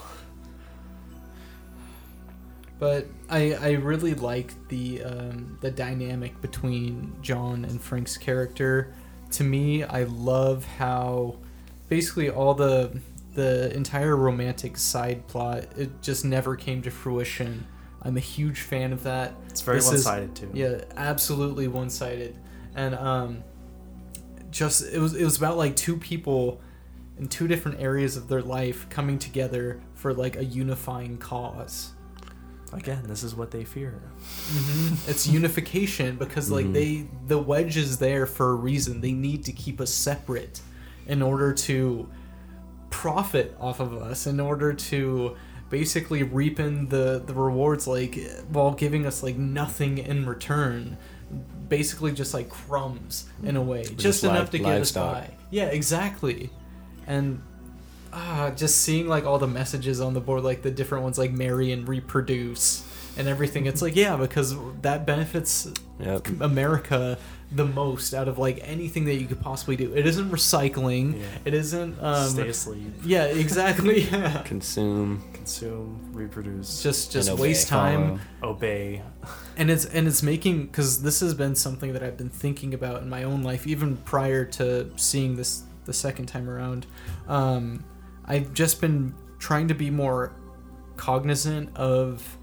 But I I really like the um, the dynamic between John and Frank's character. To me, I love how basically all the the entire romantic side plot it just never came to fruition. I'm a huge fan of that. It's very This one-sided too. Yeah, absolutely one-sided. And um just it was it was about like two people in two different areas of their life coming together for like a unifying cause. Again, this is what they fear. Mm-hmm. It's unification because like Mhm. they the wedge is there for a reason. They need to keep us separate in order to profit off of us, in order to basically reaping the the rewards like while giving us like nothing in return. Basically just like crumbs in a way. Just, li- enough to get us by. Yeah, exactly. And ah, just seeing like all the messages on the board, like the different ones, like marry and reproduce and everything. It's like yeah, because that benefits yep. America the most out of like anything that you could possibly do. It isn't recycling. Yeah. It isn't. Um, Stay asleep, yeah, exactly. [LAUGHS] Yeah. Consume. consume, reproduce, Just just obey. waste time, Follow. obey. and it's and it's making because this has been something that I've been thinking about in my own life, even prior to seeing this the second time around. Um, I've just been trying to be more cognizant of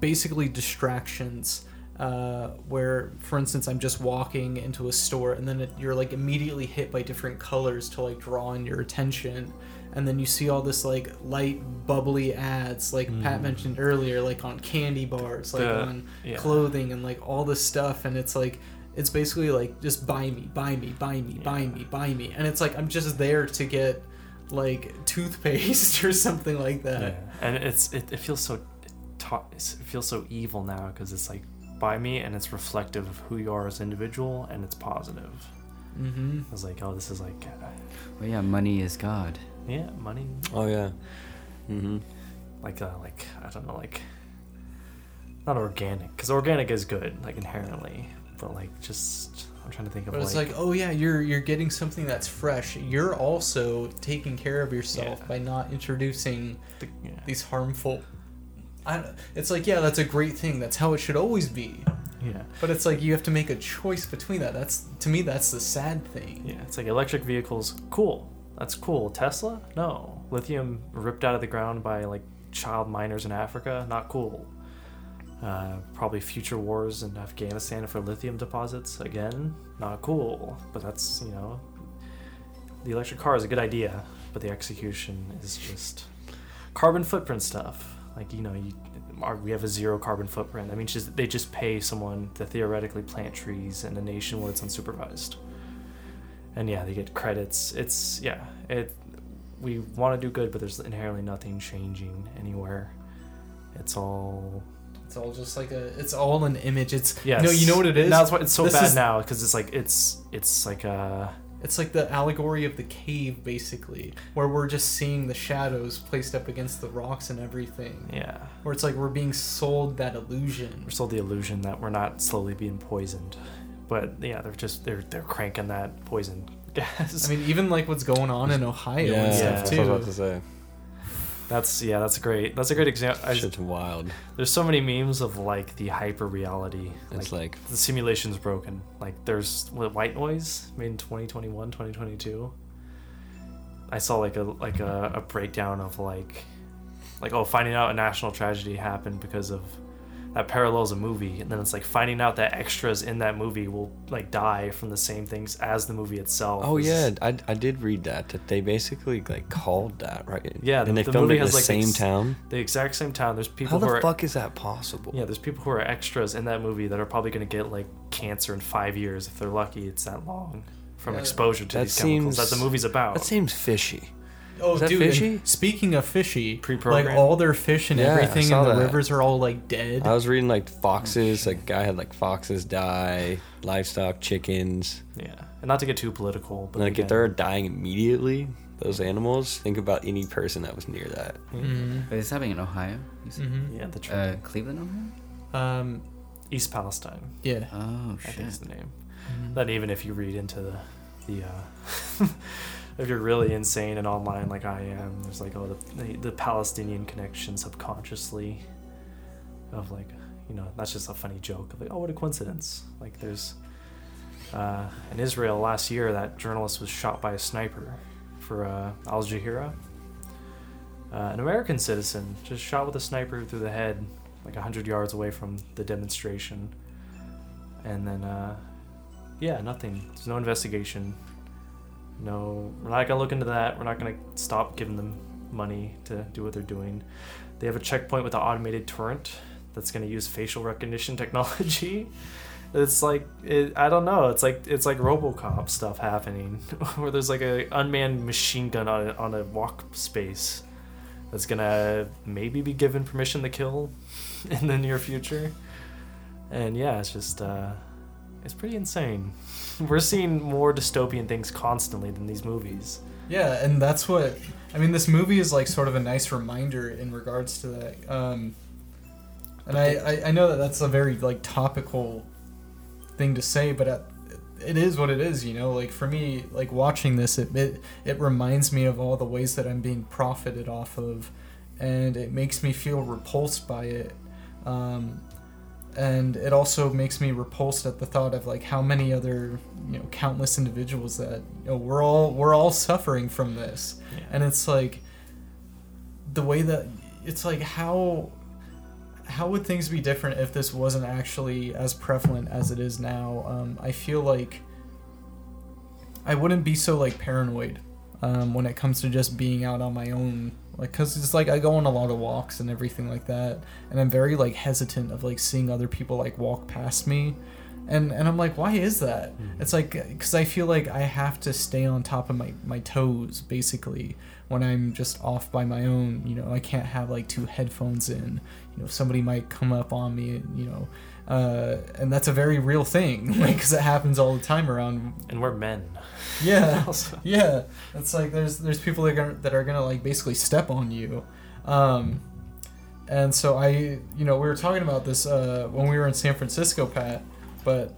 basically distractions. Uh, where, for instance, I'm just walking into a store and then it, you're like immediately hit by different colors to like draw in your attention, and then you see all this like light, bubbly ads, like Pat mentioned earlier, like on candy bars, like The- on yeah. clothing and like all this stuff, and it's like it's basically like just buy me, buy me, buy me, buy me, buy me, and it's like I'm just there to get like toothpaste [LAUGHS] or something like that. Yeah, and it's it, it feels so ta- it feels so evil now because it's like by me and it's reflective of who you are as an individual and it's positive. Mm-hmm. I was like, oh, this is like, uh, Well, yeah, money is God. yeah, money, Oh, yeah. Mm-hmm. like uh, like I don't know, like not organic because organic is good like inherently, but like just I'm trying to think of But like, it's like, oh yeah, you're you're getting something that's fresh. You're also taking care of yourself Yeah. by not introducing the, yeah. these harmful. I, it's like yeah, that's a great thing. That's how it should always be. yeah. But it's like you have to make a choice between that. That's to me, that's the sad thing. Yeah, it's like electric vehicles, cool. That's cool. Tesla? No. Lithium ripped out of the ground by like child miners in Africa? Not cool. Uh, probably future wars in Afghanistan for lithium deposits. Again, not cool, but that's, you know, the electric car is a good idea, but the execution is just carbon footprint stuff. Like, you know, you, we have a zero carbon footprint. I mean, just, they just pay someone to theoretically plant trees in a nation where it's unsupervised. And yeah, they get credits. It's, yeah, it. We want to do good, but there's inherently nothing changing anywhere. It's all It's all just like a. It's all an image. It's Yes. no. You know what it is? That's why it's so This bad is- now because it's like it's it's like uh It's like the allegory of the cave, basically, where we're just seeing the shadows placed up against the rocks and everything. yeah. Where it's like we're being sold that illusion. We're sold the illusion that we're not slowly being poisoned, but yeah, they're just they're they're cranking that poison [LAUGHS] gas. I mean, even like what's going on in Ohio Yeah, and stuff that's what I was about too. That's yeah, that's a great that's a great example. Shit's wild. There's so many memes of like the hyper reality. It's like, the simulation's broken. Like there's what white noise made in 2021, 2022. I saw like a like a, a breakdown of like like oh finding out a national tragedy happened because of that parallels a movie and then it's like finding out that extras in that movie will like die from the same things as the movie itself. oh yeah, I, I did read that that they basically like called that right. Yeah, and the- they the filmed movie it in has, the like, same ex- town. The exact same town. There's people How who the are fuck is that possible? Yeah, there's people who are extras in that movie that are probably going to get like cancer in five years if they're lucky. It's that long from Yeah. exposure to That these chemicals seems- that the movie's about. That seems fishy. Oh, Is that dude! and fishy? Speaking of fishy, like Pre-programmed? all their fish and Yeah, I everything saw in the that. rivers are all like dead. I was reading like foxes. Like guy had like foxes die, livestock, chickens. yeah, and not to get too political, but And like again, if they're dying immediately, those animals. Think about any person that was near that. But it's happening in Ohio. You said? Mhm. yeah, the tr- Uh, Cleveland, Ohio. Um, East Palestine, yeah. Oh I think shit. is the name. That even if you read into the the uh, [LAUGHS] if you're really insane and online like I am, there's like oh the the, the Palestinian connection subconsciously of like you know that's just a funny joke of like oh what a coincidence like there's uh, in Israel last year that journalist was shot by a sniper for uh, Al Jazeera. Uh, an American citizen just shot with a sniper through the head, like hundred yards away from the demonstration, and then uh, yeah, nothing. There's no investigation. No, we're not gonna look into that. We're not gonna stop giving them money to do what they're doing. They have a checkpoint with an automated turret that's gonna use facial recognition [LAUGHS] technology. It's like it, I don't know. It's like it's like RoboCop stuff happening, [LAUGHS] where there's like a unmanned machine gun on a, on a walk space that's gonna maybe be given permission to kill [LAUGHS] in the near future. And yeah, it's just uh, it's pretty insane. [LAUGHS] We're seeing more dystopian things constantly than these movies. Yeah, and that's what I mean. This movie is like sort of a nice reminder in regards to that. Um, and I, I, I know that that's a very like topical thing to say, but uh it is what it is. You know, like for me, like watching this, it, it it reminds me of all the ways that I'm being profited off of, and it makes me feel repulsed by it. Um, and it also makes me repulsed at the thought of like how many other you know countless individuals that you know we're all we're all suffering from this Yeah. and it's like the way that it's like how how would things be different if this wasn't actually as prevalent as it is now um, i feel like i wouldn't be so like paranoid um, when it comes to just being out on my own like because it's like i go on a lot of walks and everything like that and i'm very like hesitant of like seeing other people like walk past me. And and i'm like why is that? Hmm. It's like because i feel like i have to stay on top of my my toes basically when i'm just off by my own you know i can't have like two headphones in you know somebody might come up on me and, you know uh, and that's a very real thing [LAUGHS] like because it happens all the time around And we're men. yeah [LAUGHS] yeah it's like there's there's people that are gonna, that are gonna like basically step on you um and so i you know we were talking about this uh when we were in san francisco pat but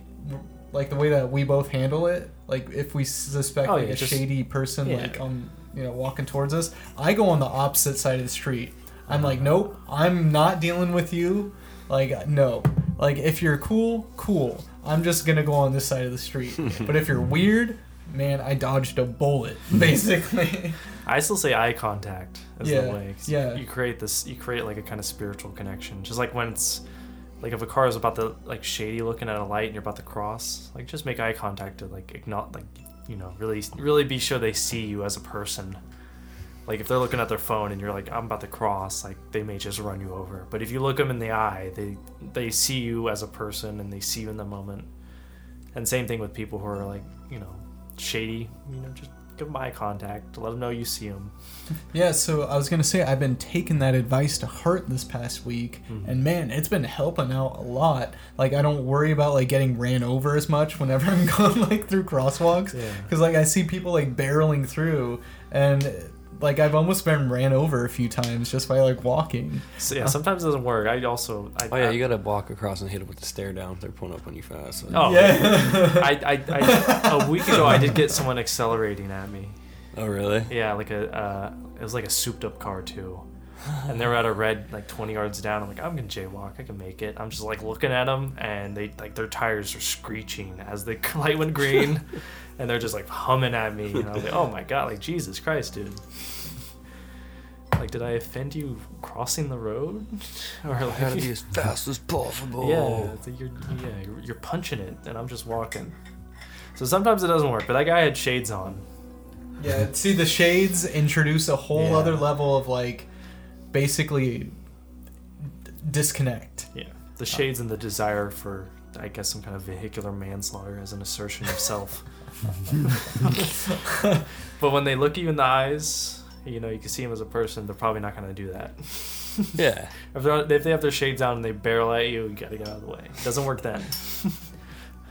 like the way that we both handle it like if we suspect Oh, like yeah, a just- shady person yeah. like on you know walking towards us i go on the opposite side of the street i'm like uh-huh. nope i'm not dealing with you like no like if you're cool cool i'm just gonna go on this side of the street [LAUGHS] but if you're weird man i dodged a bullet [LAUGHS] basically [LAUGHS] I still say eye contact is Yeah, the way. yeah. You create this. You create like a kind of spiritual connection, just like when it's like if a car is about to like shady looking at a light and you're about to cross, like just make eye contact to like acknowledge, like you know, really really be sure they see you as a person. Like if they're looking at their phone and you're like I'm about to cross, like they may just run you over. But if you look them in the eye, they they see you as a person and they see you in the moment. And same thing with people who are like you know shady. You know, just give them eye contact, let them know you see them. [LAUGHS] Yeah, so I was gonna say I've been taking that advice to heart this past week, Mm-hmm. and man, it's been helping out a lot. Like I don't worry about like getting ran over as much whenever I'm [LAUGHS] going like through crosswalks, Yeah. because like I see people like barreling through, and like I've almost been ran over a few times just by like walking. So yeah, sometimes it doesn't work. I also I, Oh yeah, I, you gotta walk across and hit it with the stare down. They're pulling up on you fast. So. Oh, Yeah. I, I, I, a week ago, I did get someone accelerating at me. Oh really? Yeah, like a, uh, it was like a souped up car too. And they were at a red, like 20 yards down. I'm like, I'm gonna jaywalk. I can make it. I'm just like looking at them, and they like their tires are screeching as the [LAUGHS] light went green, and they're just like humming at me. And I was like, oh my god, like Jesus Christ, dude. Like, did I offend you crossing the road? [LAUGHS] or like, Gotta be as fast as possible. [LAUGHS] Yeah, it's like you're yeah you're, you're punching it, and I'm just walking. So sometimes it doesn't work. But that guy had shades on. Yeah, see the shades introduce a whole Yeah. other level of like basically d- disconnect. Yeah, the shades and the desire for I guess some kind of vehicular manslaughter as an assertion of self. [LAUGHS] [LAUGHS] but when they look you in the eyes, you know you can see them as a person. They're probably not going to do that. [LAUGHS] Yeah. If, they're, if they have their shades on and they barrel at you, you got to get out of the way. It doesn't work then. [LAUGHS]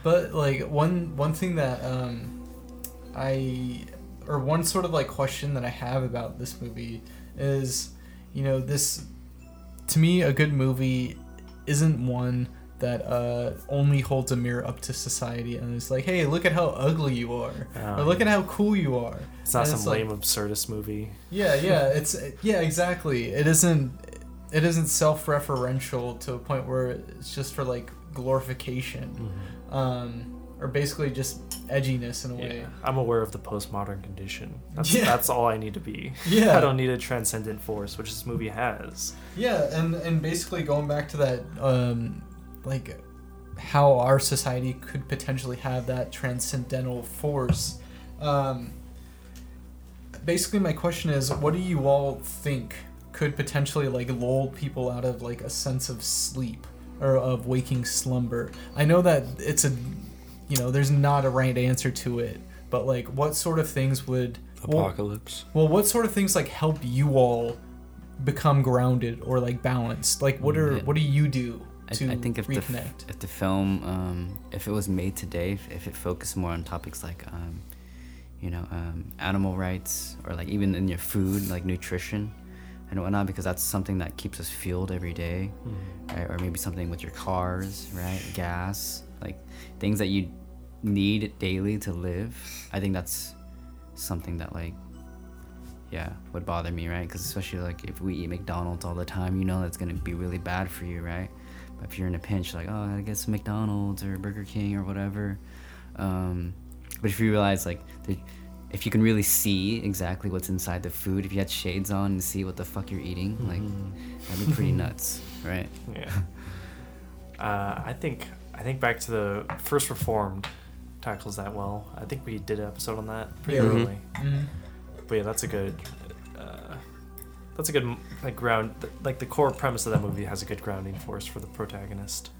But like one one thing that um I or one sort of like question that I have about this movie is, you know, this to me a good movie isn't one that uh, only holds a mirror up to society and is like, hey, look at how ugly you are, Oh, or look at how cool you are. It's not And some like- lame absurdist movie. Yeah, yeah, [LAUGHS] it's yeah, exactly. It isn't it isn't self-referential to a point where it's just for like glorification, um, or basically just edginess in a way. Yeah, I'm aware of the postmodern condition. That's, Yeah. that's all I need to be. [LAUGHS] Yeah. I don't need a transcendent force, which this movie has. Yeah, and and basically going back to that, um, like how our society could potentially have that transcendental force. Um, basically, my question is, what do you all think could potentially like lull people out of like a sense of sleep or of waking slumber? I know that it's a, you know, there's not a right answer to it, but like, what sort of things would Apocalypse. well, what sort of things like help you all become grounded or like balanced? Like, what are Mm, what do you do to I think if the, f- if the film, um, if it was made today, if, if it focused more on topics like, um, you know, um, animal rights or like even in your food, like nutrition and whatnot, because that's something that keeps us fueled every day, right? Or maybe something with your cars, right? Gas, like things that you need daily to live. I think that's something that like yeah would bother me right because especially like if we eat mcdonald's all the time you know that's going to be really bad for you right but if you're in a pinch like oh i gotta get some mcdonald's or burger king or whatever um, but if you realize like the, if you can really see exactly what's inside the food if you had shades on and see what the fuck you're eating like that'd be pretty nuts [LAUGHS] right Yeah. uh, I think I think back to the first Reformed tackles that well. I think we did an episode on that pretty Yeah. Mhm. early. Mhm. But yeah, that's a good. That's a good like ground. Like the core premise of that movie has a good grounding force for the protagonist,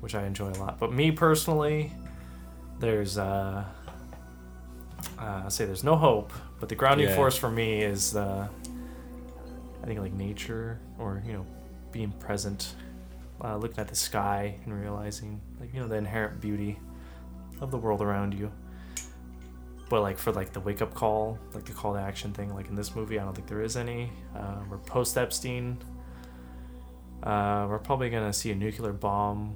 which I enjoy a lot. But me personally, there's uh, uh, I say there's no hope, but the grounding Yeah. force for me is uh, I think like nature or you know being present, uh, looking at the sky and realizing like you know the inherent beauty of the world around you. But like for like the wake up call, like the call to action thing, like in this movie, I don't think there is any. Uh, we're post Epstein. Uh, we're probably gonna see a nuclear bomb,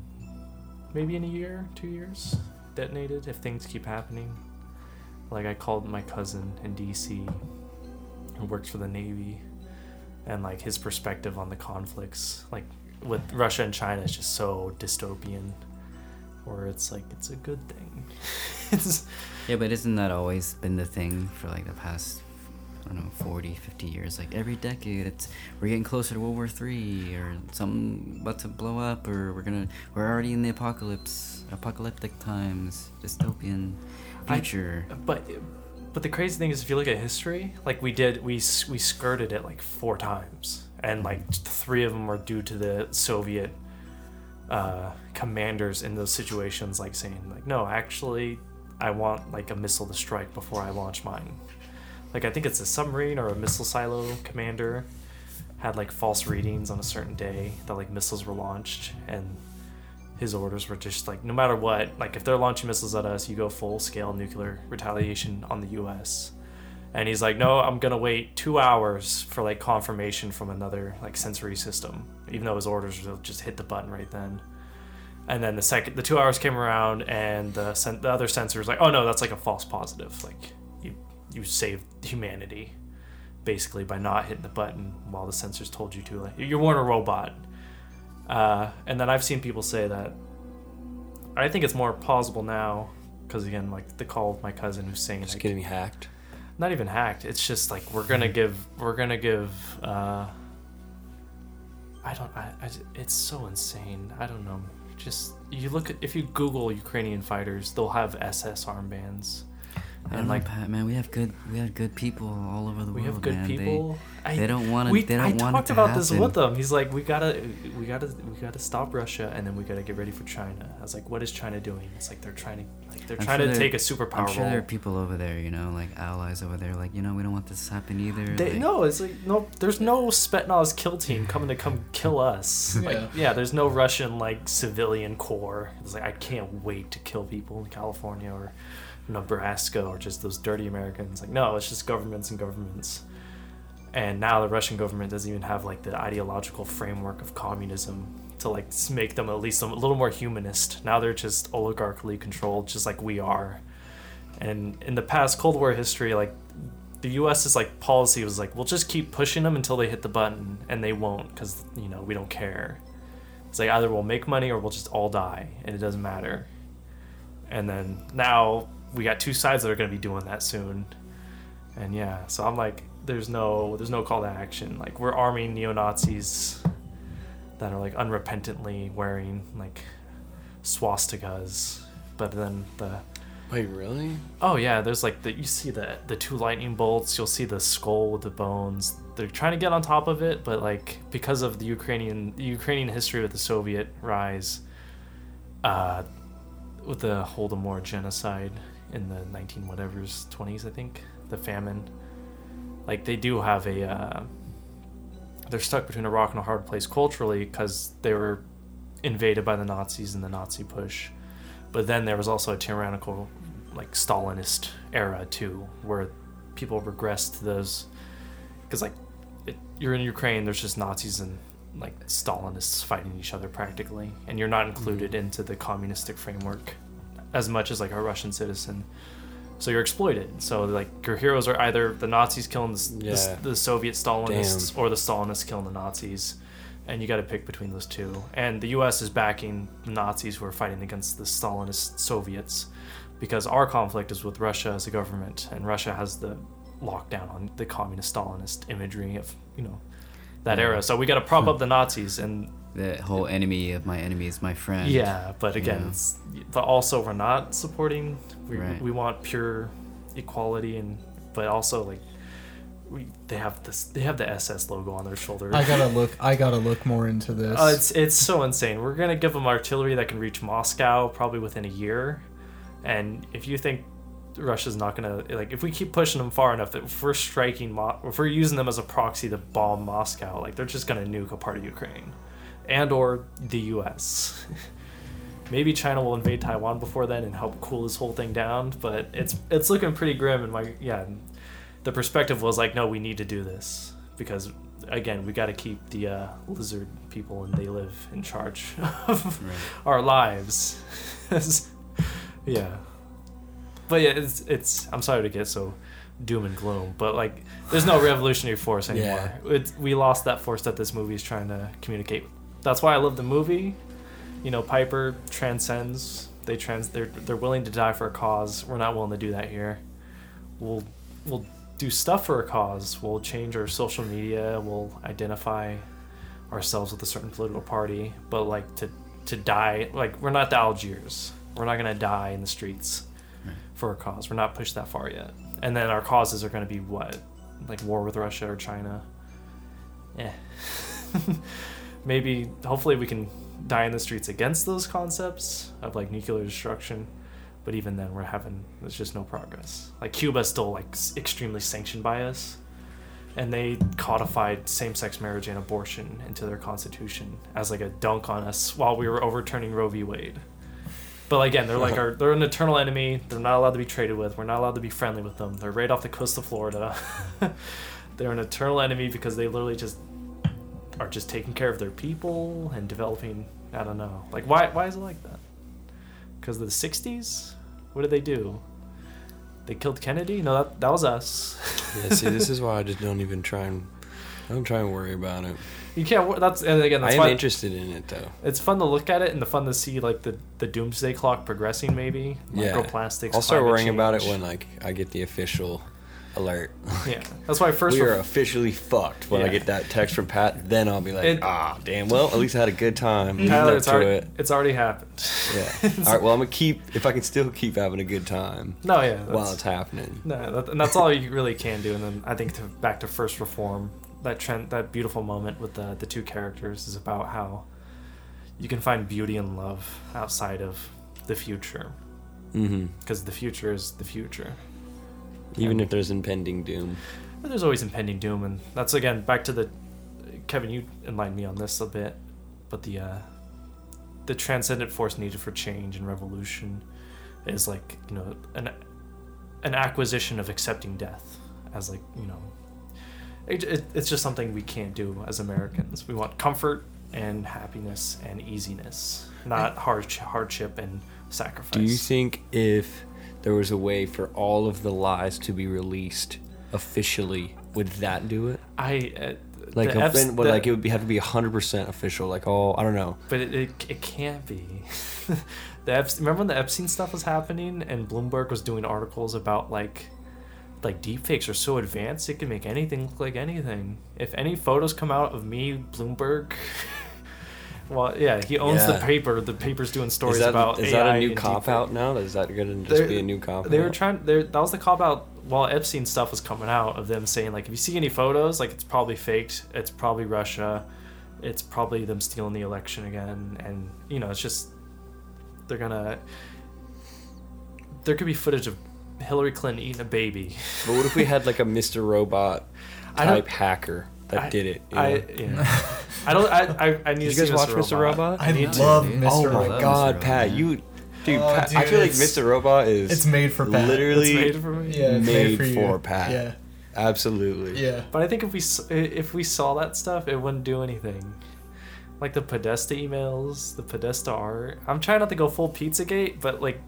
maybe in a year, two years, detonated if things keep happening. Like I called my cousin in D.C. who works for the Navy, and like his perspective on the conflicts, like with Russia and China, is just so dystopian. Where it's like it's a good thing. [LAUGHS] yeah but isn't that always been the thing for like the past I don't know 40, 50 years. Like every decade, it's we're getting closer to World War Three or something about to blow up, or we're gonna we're already in the apocalypse, apocalyptic times, dystopian I- future. But but the crazy thing is, if you look at history, like we did, we we skirted it like four times, and like three of them were due to the Soviet uh, commanders in those situations, like saying like, no, actually, I want like a missile to strike before I launch mine. Like I think it's a submarine or a missile silo commander had like false readings on a certain day that like missiles were launched and his orders were just like no matter what like if they're launching missiles at us you go full scale nuclear retaliation on the us and he's like no i'm gonna wait two hours for like confirmation from another like sensory system even though his orders were just hit the button right then and then the second the two hours came around and the, sen- the other sensor was like oh no that's like a false positive like you you saved humanity basically by not hitting the button while the sensors told you to like you weren't a robot uh, and then I've seen people say that I think it's more plausible now because again, like the call of my cousin who's saying Just like, getting hacked. not even hacked. It's just like we're gonna [LAUGHS] give we're gonna give. Uh, I don't. I, I. It's so insane. I don't know. Just you look at if you Google Ukrainian fighters, they'll have SS armbands, I and know, like Pat, man. We have good we have good people all over the we world. We have good man. They- people. I, they don't wanna- we- they don't I want talked to about this with them. He's like, we gotta, we gotta, we gotta stop Russia, and then we gotta get ready for China. I was like, what is China doing? It's like they're trying to, they're I'm trying sure to there- take a superpower I'm sure role. there are people over there, you know, like allies over there, like you know, we don't want this to happen either. They, like, no, it's like no. There's no Spetsnaz kill team coming to come kill us. [LAUGHS] Like, Yeah. yeah, there's no Russian like civilian corps. It's like I can't wait to kill people in California or Nebraska or just those dirty Americans. Like, no, it's just governments and governments. And now the Russian government doesn't even have like the ideological framework of communism to like make them at least a little more humanist. Now they're just oligarchically controlled, just like we are. And in the past Cold War history, like the U.S.'s like policy was like, we'll just keep pushing them until they hit the button, and they won't because you know we don't care. It's like either we'll make money or we'll just all die, and it doesn't matter. And then now we got two sides that are going to be doing that soon, and yeah, so I'm like, there's no there's no call to action. Like we're arming neo Nazis that are like unrepentantly wearing like swastikas, but then the Wait, really? Oh yeah, there's like the you see the the two lightning bolts. You'll see the skull with the bones. They're trying to get on top of it, but like because of the Ukrainian the Ukrainian history with the Soviet rise, uh, with the Holodomor genocide in the 19 whatever's 20s, I think, the famine. Like they do have a. Uh, they're stuck between a rock and a hard place culturally because they were invaded by the Nazis and the Nazi push. But then there was also a tyrannical, like Stalinist era too, where people regressed to those, because like it, you're in Ukraine, there's just Nazis and like Stalinists fighting each other practically, and you're not included mm-hmm. into the communistic framework as much as like a Russian citizen. So you're exploited. So like your heroes are either the Nazis killing the, the, Yeah. the Soviet Stalinists or the Stalinists killing the Nazis and you got to pick between those two. And the U.S. is backing the Nazis who are fighting against the Stalinist Soviets, because our conflict is with Russia as a government, and Russia has the lockdown on the communist Stalinist imagery of you know that era. So we got to prop hmm. up the Nazis, and the whole enemy of my enemy is my friend. yeah, but again, Yeah. it's, but also we're not supporting. We Right. we want pure equality, and but also like. We, they have this. They have the SS logo on their shoulder. I gotta [LAUGHS] look. I gotta look more into this. Uh, it's it's so insane. We're gonna give them artillery that can reach Moscow probably within a year, and if you think Russia's not gonna like, if we keep pushing them far enough, that if we're striking, Mo- if we're using them as a proxy to bomb Moscow, like they're just gonna nuke a part of Ukraine, and or the U.S. [LAUGHS] Maybe China will invade Taiwan before then and help cool this whole thing down, but it's it's looking pretty grim. And my yeah, the perspective was like, no, we need to do this because again, we got to keep the uh, lizard people and they live in charge [LAUGHS] of our lives. [LAUGHS] yeah, but yeah, it's it's. I'm sorry to get so doom and gloom, but like, there's no revolutionary force anymore. It, we lost that force that this movie is trying to communicate. That's why I love the movie. You know, Piper transcends. They trans. They're they're willing to die for a cause. We're not willing to do that here. We'll we'll do stuff for a cause. We'll change our social media. We'll identify ourselves with a certain political party. But like to to die, like we're not the Algiers. We're not gonna die in the streets hmm. for a cause. We're not pushed that far yet. And then our causes are gonna be what, like war with Russia or China. Yeah. [LAUGHS] Maybe, hopefully, we can die in the streets against those concepts of like nuclear destruction. But even then, we're having there's just no progress. Like Cuba's still like extremely sanctioned by us, and they codified same-sex marriage and abortion into their constitution as like a dunk on us while we were overturning Roe v. Wade. But again, they're like our they're an eternal enemy. They're not allowed to be traded with. We're not allowed to be friendly with them. They're right off the coast of Florida. [LAUGHS] they're an eternal enemy because they literally just are just taking care of their people and developing. I don't know. Like why why is it like that? Because of the '60s. What did they do? They killed Kennedy. No, that that was us. Yeah, see, this is [LAUGHS] why I just don't even try and I don't try and worry about it. You can't. That's and again. I am why interested in it though. it's fun to look at it and the fun to see like the the doomsday clock progressing. Maybe Yeah. microplastics. I'll start worrying about it when like I get the official alert. [LAUGHS] Yeah, that's why first we are officially fucked when I get that text from Pat. Then I'll be like, It- ah, damn. Well, at least I had a good time. leading Tyler, it's already it. it's already happened. Yeah. [LAUGHS] All right. Well, I'm gonna keep if I can still keep having a good time No, yeah, while it's happening. No, that, and that's all you really can do. And then I think to back to first reform, that trend, that beautiful moment with the the two characters is about how you can find beauty and love outside of the future, Mm-hmm. because the future is the future. Even if there's impending doom. But there's always impending doom, and that's again back to the Kevin. You enlightened me on this a bit, but the uh, the transcendent force needed for change and revolution is like you know an an acquisition of accepting death as like you know it, it, it's just something we can't do as Americans. We want comfort and happiness and easiness, not hard hardship and sacrifice. Do you think if there was a way for all of the lies to be released officially, would that do it? I uh, Like, the a, Fs- then, the- like it would be, have to be hundred percent official. Like, oh, I don't know. But it, it, it can't be. [LAUGHS] the Epstein, remember when the Epstein stuff was happening and Bloomberg was doing articles about like like deepfakes are so advanced it can make anything look like anything. If any photos come out of me, Bloomberg [LAUGHS] Well, yeah, he owns the paper. The paper's doing stories Is that, about is that a new cop out now? Is that going to just be a new cop They were trying. That was the cop out while Epstein stuff was coming out of them saying like, if you see any photos, like it's probably faked. It's probably Russia. It's probably them stealing the election again, and you know, it's just they're gonna. There could be footage of Hillary Clinton eating a baby. But what if we had like a Mr. Robot [LAUGHS] type hacker that I- did it? I know? yeah. I don't. I I, I need Did to you see guys watch Mr. Robot? I need love dude. Mr. Oh my god, Mr. Pat, you, dude, Oh, Pat, I feel like Mr. Robot is It's made for Pat. literally It's made for me. Yeah, it's made made for for Pat. Yeah, absolutely. yeah. But I think if we if we saw that stuff, it wouldn't do anything. Like the Podesta emails, the Podesta art. I'm trying not to go full Pizzagate, but like,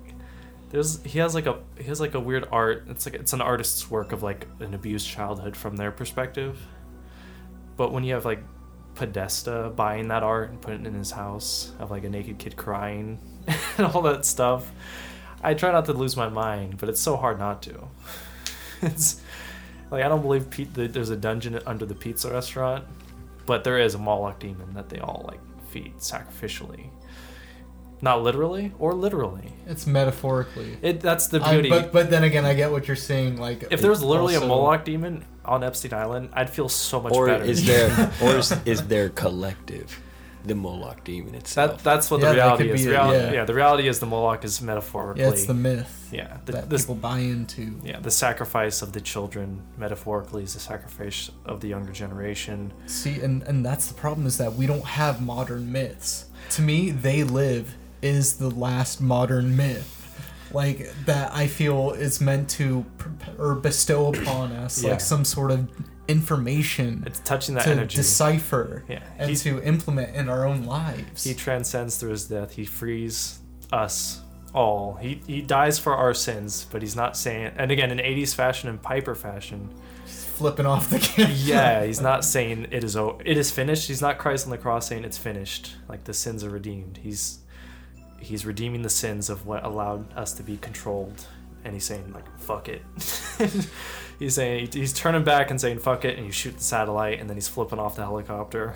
there's he has like a he has like a weird art. It's like it's an artist's work of like an abused childhood from their perspective. But when you have like Podesta buying that art and putting it in his house of like a naked kid crying [LAUGHS] and all that stuff, I try not to lose my mind, but it's so hard not to. [LAUGHS] it's like I don't believe Pete, there's a dungeon under the pizza restaurant, but there is a Moloch demon that they all like feed sacrificially. Not literally or literally. It's metaphorically. It that's the I- beauty. but but then again, I get what you're saying. Like if there was literally also- a Moloch demon on Epstein Island, I'd feel so much Or better. is there, [LAUGHS] or is, is there collective, the Moloch demon itself? that that's what Yeah, the that reality could is. be The it, reality, yeah. yeah. the reality is the Moloch is metaphorically. yeah, it's the myth yeah, the, that this, people buy into. yeah, the sacrifice of the children metaphorically is the sacrifice of the younger generation. See, and and that's the problem is that we don't have modern myths. To me, they live is the last modern myth. Like that, I feel is meant to or bestow upon us Yeah. like some sort of information It's touching that to energy. decipher Yeah, and he- to implement in our own lives. He transcends through his death. He frees us all. He he dies for our sins, but he's not saying. And again, in '80s fashion and Piper fashion, flipping off the camera. yeah, he's not [LAUGHS] saying it is it is finished. He's not Christ on the cross saying it's finished, like the sins are redeemed. He's he's redeeming the sins of what allowed us to be controlled, and he's saying like fuck it. [LAUGHS] he's saying he's turning back and saying "fuck it," and you shoot the satellite, and then he's flipping off the helicopter.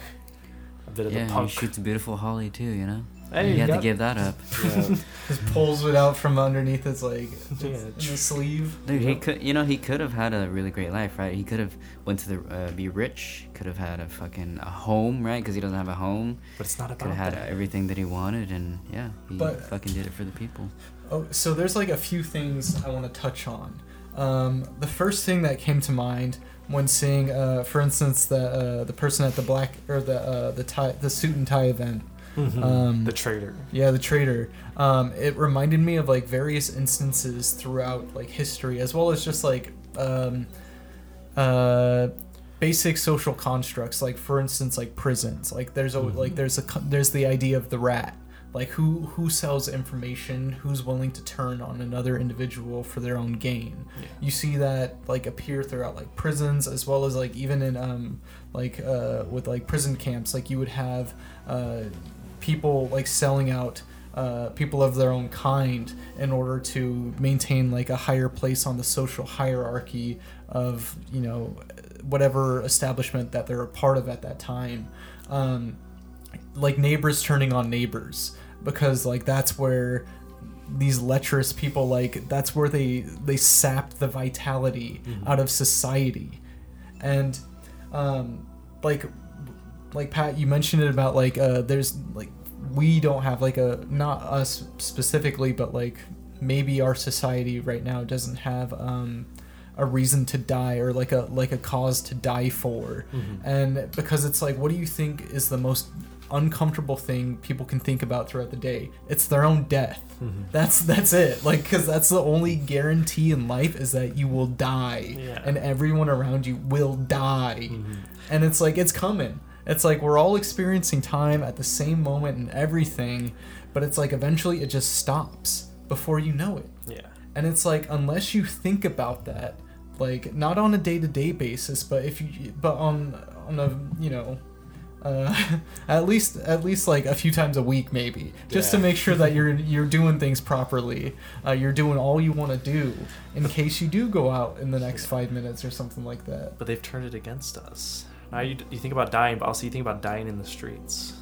A bit of Yeah, the he punk. shoots beautiful Holly too. You know. Hey, you you had to give that up. [LAUGHS] Yeah. Just pulls it out from underneath his like Yeah. in sleeve. Dude, he could, you know, he could have had a really great life, right? He could have went to the uh, be rich, could have had a fucking a home, right? Because he doesn't have a home. but it's not about. Could about have had that. everything that he wanted, and yeah, he But- fucking did it for the people. Oh, so there's like a few things I want to touch on. Um, the first thing that came to mind when seeing, uh, for instance, the uh, the person at the black or the uh, the tie the suit and tie event. Mhm. Um, the traitor. Yeah, the trader. Um, it reminded me of like various instances throughout like history, as well as just like um, uh, basic social constructs. Like for instance, like prisons. Like there's a like there's a there's the idea of the rat. Like who who sells information? Who's willing to turn on another individual for their own gain? Yeah. You see that like appear throughout like prisons, as well as like even in um like uh with like prison camps. Like you would have uh people like selling out uh, people of their own kind in order to maintain like a higher place on the social hierarchy of you know whatever establishment that they're a part of at that time. Um, like neighbors turning on neighbors because like that's where these lecherous people like that's where they they sap the vitality out of society. And um like like Pat, you mentioned it about like uh, there's like we don't have like a not us specifically, but like maybe our society right now doesn't have um, a reason to die or like a like a cause to die for, and because it's like, what do you think is the most uncomfortable thing people can think about throughout the day? It's their own death. That's that's it. Like, because that's the only guarantee in life is that you will die, Yeah. and everyone around you will die and it's like it's coming it's like we're all experiencing time at the same moment and everything but it's like eventually it just stops before you know it Yeah. and it's like unless you think about that like not on a day-to-day basis but if you but on on a you know uh, [LAUGHS] at least at least like a few times a week maybe just to make sure that [LAUGHS] you're you're doing things properly uh, you're doing all you want to do in case you do go out in the next five minutes or something like that But they've turned it against us. Now you, you think about dying, but also you think about dying in the streets.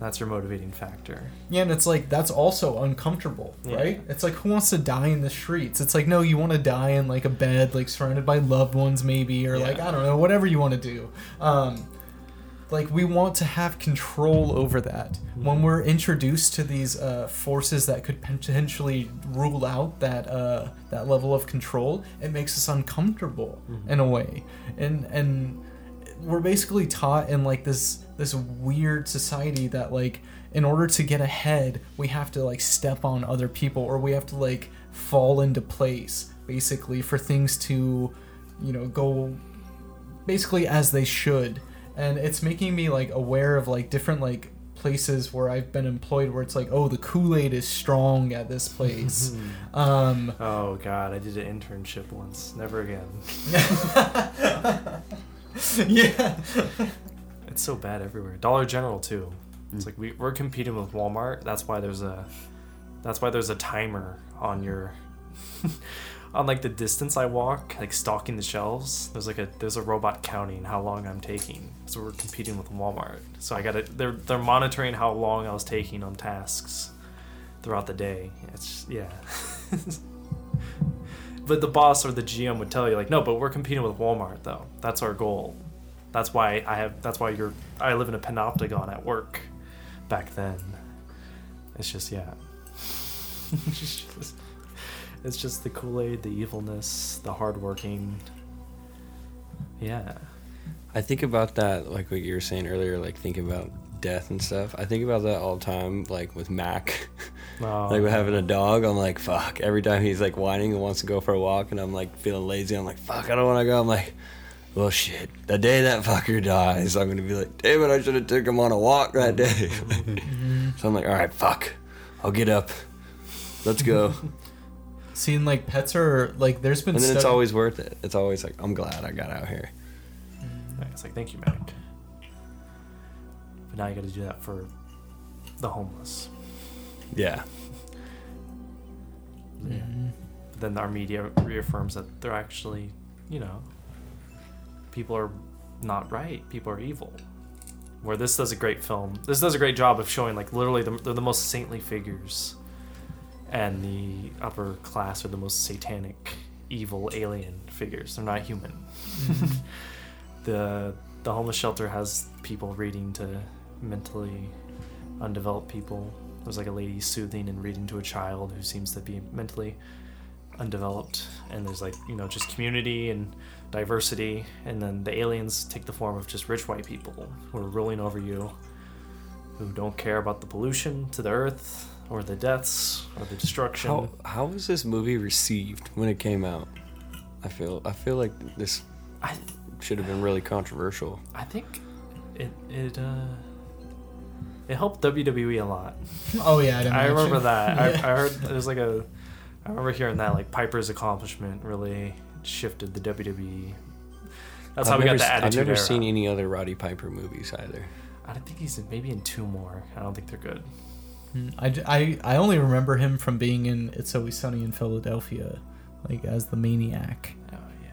That's your motivating factor. Yeah, and it's like that's also uncomfortable, Yeah. right? It's like who wants to die in the streets? It's like no, you want to die in like a bed, like surrounded by loved ones, maybe, or like I don't know, whatever you want to do. Um, like we want to have control over that. Mm-hmm. When we're introduced to these uh, forces that could potentially rule out that uh, that level of control, it makes us uncomfortable Mm-hmm. in a way, and and we're basically taught in like this this weird society that like in order to get ahead we have to like step on other people or we have to like fall into place basically for things to you know go basically as they should and it's making me like aware of like different like places where I've been employed where it's like oh the Kool-Aid is strong at this [LAUGHS] place um Oh god, I did an internship once. Never again. [LAUGHS] [LAUGHS] [LAUGHS] yeah It's so bad everywhere. Dollar General too. It's mm. like we, we're competing with Walmart. That's why there's a that's why there's a timer on your [LAUGHS] on like the distance I walk, like stalking the shelves. There's like a there's a robot counting how long I'm taking. So we're competing with Walmart. So I got to they're they're monitoring how long I was taking on tasks throughout the day. It's yeah. [LAUGHS] but the boss or the GM would tell you like, no, but we're competing with Walmart though. That's our goal. That's why I have. That's why you're. I live in a panopticon at work. Back then, it's just yeah. [LAUGHS] it's, just, it's just the Kool Aid, the evilness, the hardworking. Yeah. I think about that, like what you were saying earlier, like thinking about death and stuff. I think about that all the time, like with Mac. [LAUGHS] Oh, like with having a dog, I'm like, fuck. Every time he's like whining and wants to go for a walk, and I'm like feeling lazy, I'm like, fuck, I don't want to go. I'm like, well, shit. The day that fucker dies, I'm gonna be like, damn it, I should have took him on a walk that day. [LAUGHS] so I'm like, all right, fuck. I'll get up. Let's go. [LAUGHS] seeing like pets are like there's been and then it's always worth it. It's always like, I'm glad I got out here. Mm, it's like thank you, Mac. But now you got to do that for the homeless. Yeah. But then our media reaffirms that they're actually you know, people are not right. People are evil. Where this does a great film. This does a great job of showing like literally the, they're the most saintly figures, and the upper class are the most satanic, evil alien figures. They're not human. Mm-hmm. [LAUGHS] the the homeless shelter has people reading to mentally undeveloped people. There's like a lady soothing and reading to a child who seems to be mentally undeveloped and there's like you know just community and diversity and then the aliens take the form of just rich white people who are ruling over you who don't care about the pollution to the earth or the deaths or the destruction How how was this movie received when it came out? I feel I feel like this I, should have been really controversial. I think it it uh it helped WWE a lot Oh yeah, I'd I remember that. I, Yeah. I heard [LAUGHS] there's like a. I remember hearing that like Piper's accomplishment really shifted the WWE. That's I've how we never, got the s- attitude I've never era. seen any other Roddy Piper movies either. I don't think he's in, maybe in two more. I don't think they're good. I, I, I, j- I- I only remember him from being in It's Always Sunny in Philadelphia, like as the maniac. Oh yeah.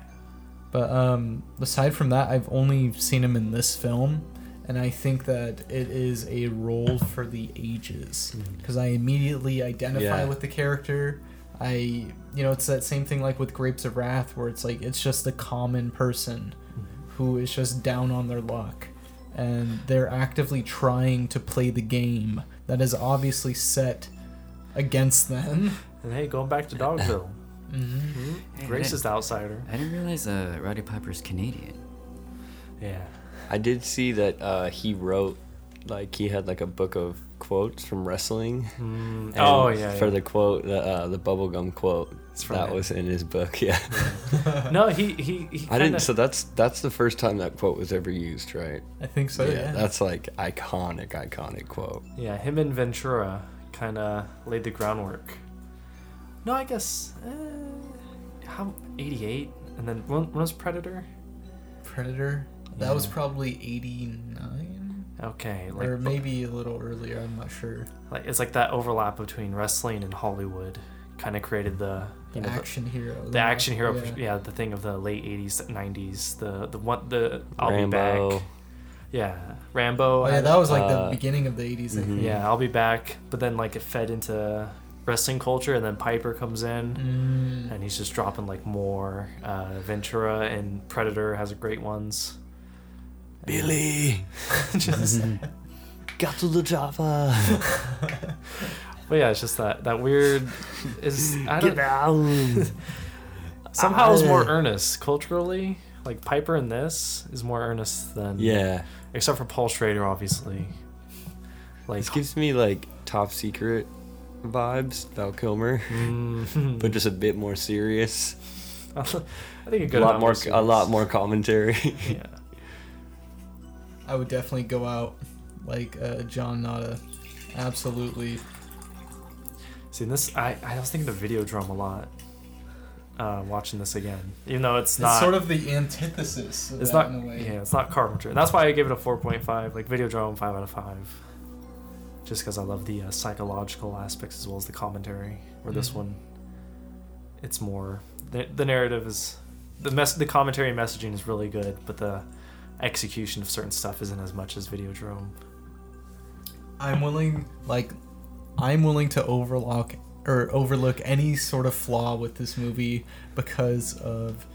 But um, aside from that, I've only seen him in this film, and I think that it is a role for the ages because I immediately identify Yeah. with the character. I, you know, it's that same thing like with Grapes of Wrath, where it's like it's just a common person who is just down on their luck, and they're actively trying to play the game that is obviously set against them. [LAUGHS] And hey, going back to Dogville, [LAUGHS] hmm Hey, I racist didn't- outsider. I didn't realize uh, Roddy Piper's Canadian. Yeah. I did see that uh, he wrote like he had like a book of quotes from wrestling. Mm, [LAUGHS] and oh yeah. For yeah. the quote, the uh, the bubblegum quote that him. was in his book. [LAUGHS] Yeah. no, he he he. I didn't. So that's that's the first time that quote was ever used, right? I think so. Yeah. That's like iconic, iconic quote. Yeah, him and Ventura kind of laid the groundwork. No, I guess. Uh, how 88? And then when, when was Predator? Predator. That was probably 89 Okay, like or maybe a little earlier, I'm not sure. like it's like that overlap between wrestling and Hollywood kind of created the The you know, the- action hero. the, action hero Yeah. yeah. the thing of the late 80s 90s the the one the I'll be Rambo. back yeah Rambo Oh yeah, that was like Uh, the beginning of the 80s. I mhm. think. yeah I'll be back but then like it fed into wrestling culture and then Piper comes in Mm. and he's just dropping like more. Uh, Ventura and Predator has great ones. Billy, [LAUGHS] just, got to the Java. [LAUGHS] but yeah, it's just that that weird is I Get don't, down. [LAUGHS] somehow is more earnest culturally. Like Piper in this is more earnest than yeah. except for Paul Schrader, obviously. Like This gives me like top secret vibes, Val Kilmer, mm, but just a bit more serious. I think a A lot amount more, a lot more commentary. Yeah. I would definitely go out like uh, John Nada. Absolutely. See this, I I was thinking of Videodrome a lot. Uh, watching this again, even though it's It's not sort of the antithesis of It's not. in a way. Yeah, it's not Carpenter. And that's why I gave it a four point five. Like Videodrome five out of five. Just because I love the uh, psychological aspects as well as the commentary. Where this Mhm. one, it's more the, the narrative is the mess. The commentary and messaging is really good, but the execution of certain stuff isn't as much as Videodrome. I'm willing, like, I'm willing to overlook or overlook any sort of flaw with this movie because of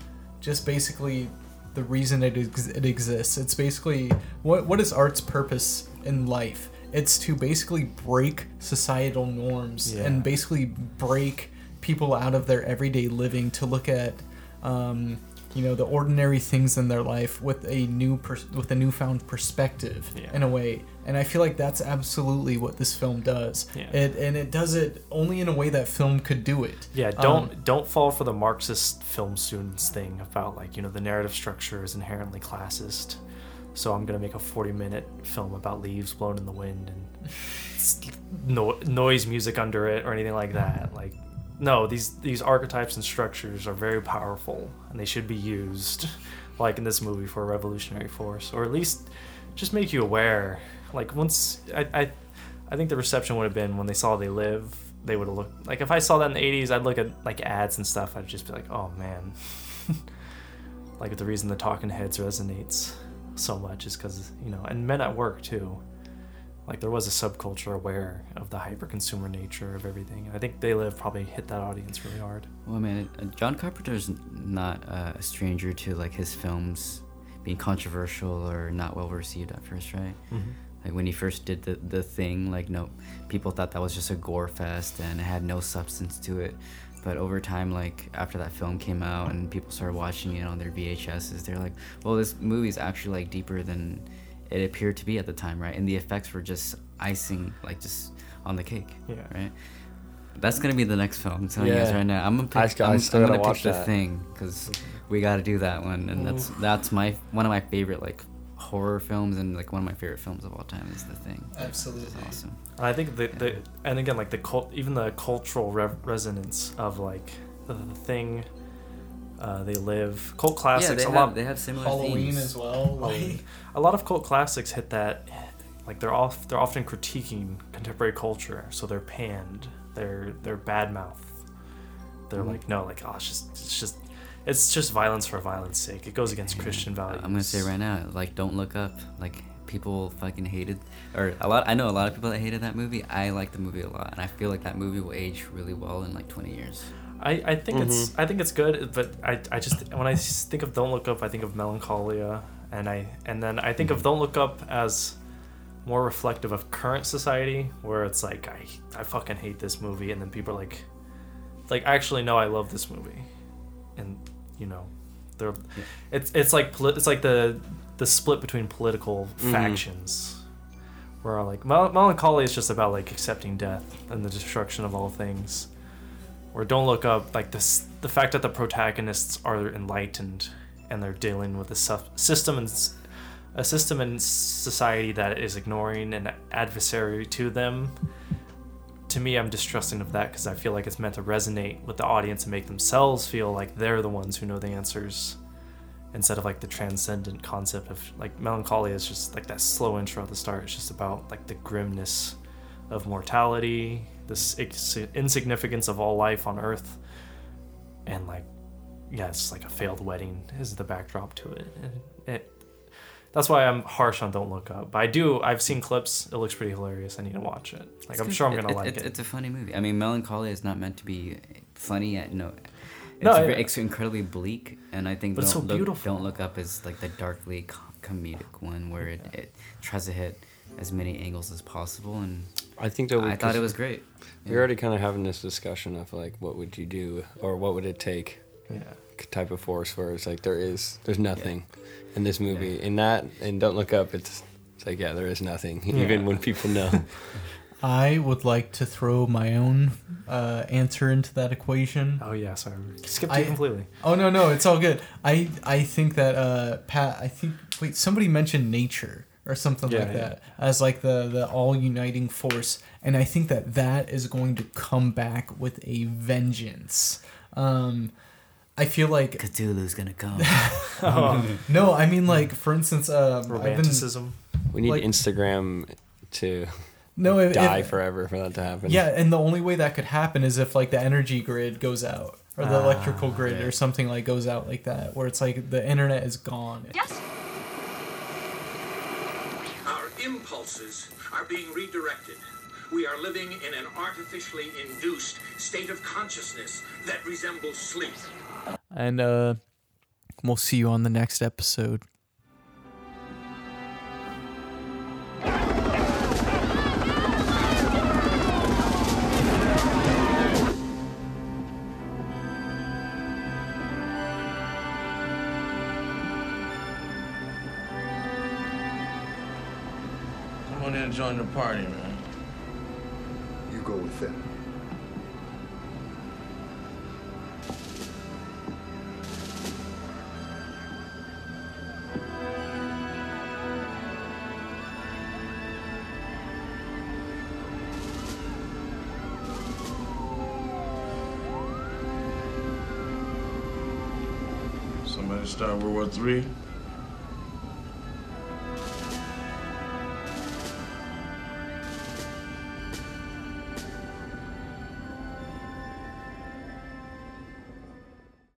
just basically the reason it ex- it exists. It's basically what what is art's purpose in life? It's to basically break societal norms Yeah. and basically break people out of their everyday living to look at um, you know the ordinary things in their life with a new pers- with a newfound perspective Yeah. in a way and i feel like that's absolutely what this film does Yeah. it and it does it only in a way that film could do it Yeah, don't Um, don't fall for the Marxist film students thing about like you know the narrative structure is inherently classist. So I'm gonna make a 40 minute film about leaves blown in the wind and [LAUGHS] no, noise music under it or anything like that. Like, no, these these archetypes and structures are very powerful and they should be used, [LAUGHS] like in this movie, for a revolutionary force, or at least just make you aware. Like once I I, I think the reception would have been when they saw They Live, they would have looked like if I saw that in the 80s, I'd look at like ads and stuff. I'd just be like, oh man. [LAUGHS] like the reason the Talking Heads resonates so much is because you know, and Men at Work too. Like there was a subculture aware of the hyper consumer nature of everything, I think They Live probably hit that audience really hard. Well, man, uh, John Carpenter's not uh, a stranger to like his films being controversial or not well received at first, right? Like when he first did the the thing, like no, people thought that was just a gore fest and it had no substance to it. But over time, like after that film came out and people started watching it on their VHSs, they're like, well, this movie's actually like deeper than it appeared to be at the time, right? And the effects were just icing, like just on the cake, Yeah. right? That's gonna be the next film. I'm telling you guys right now. I'm gonna I pick. still- I I'm, still I'm gotta gonna watch pick the that. thing because mm-hmm. we got to do that one, and that's mm. that's my one of my favorite like horror films and like one of my favorite films of all time is the thing. Absolutely. It's awesome. And I think the, the and again like the cult even the cultural re- resonance of like the, the thing uh, they live cult classics yeah, they a have, lot they have similar Halloween themes. as well. [LAUGHS] Like, a lot of cult classics hit that like they're off they're often critiquing contemporary culture so they're panned they're they're bad mouth they're Mm-hmm. like no like oh it's just it's just it's just violence for violence sake it goes against christian values I'm gonna say right now, like, don't look up. Like, people fucking hated, or a lot. I know a lot of people that hated that movie. I like the movie a lot, and I feel like that movie will age really well in like 20 years. I, I think Mm-hmm. it's I think it's good, but I, I just when I think of Don't Look Up, I think of Melancholia, and I and then I think Mm-hmm. of Don't Look Up as more reflective of current society, where it's like I I fucking hate this movie, and then people are like, like actually no, I love this movie, and you know, they're it's it's like it's like the the split between political Mm-hmm. factions. Where like Mel- melancholy is just about like accepting death and the destruction of all things or don't look up like this the fact that the protagonists are enlightened and they're dealing with a su- system and a system in society that is ignoring an adversary to them. To me i'm distrusting of that because i feel like it's meant to resonate with the audience and make themselves feel like they're the ones who know the answers instead of like the transcendent concept of like melancholy is just like that slow intro at the start. It's just about like the grimness of mortality this insignificance of all life on earth. And like yeah it's like a failed wedding is the backdrop to it. And it that's why i'm harsh on don't look up. But i do i've seen clips. It looks pretty hilarious. I need to watch it. Like i'm sure i'm gonna It- like it's, it. It's a funny movie. I mean, Melancholia is not meant to be funny. Yet, no, it's, No, it's incredibly bleak, and I think But don't so look. Don't look up is like the darkly co- comedic one where it, it tries to hit as many angles as possible, and I think that we I thought it was great. We're already kind of having this discussion of like, what would you do, or what would it take, yeah type of force where it's like there is, there's nothing in this movie. In that, and Don't Look Up, it's, it's like yeah, there is nothing, [LAUGHS] even when people know. I would like to throw my own uh, answer into that equation. oh yeah sorry skipped I- you completely Oh no, no, it's all good. I I think that uh, Pat. I think wait, somebody mentioned nature or something Yeah, like yeah. that as like the the all uniting force, and I think that that is going to come back with a vengeance. Um, I feel like Cthulhu's gonna come. [LAUGHS] [LAUGHS] no, I mean like for instance, um, I've been romanticism We need Like- Instagram to no if, die if- forever for that to happen. Yeah, and the only way that could happen is if like the energy grid goes out or the Ah, electrical grid or something like goes out like that, where it's like the internet is gone. Our impulses are being redirected. We are living in an artificially induced state of consciousness that resembles sleep. And uh, we'll see you on the next episode. Join the party, man. You go with them. Somebody start World War Three.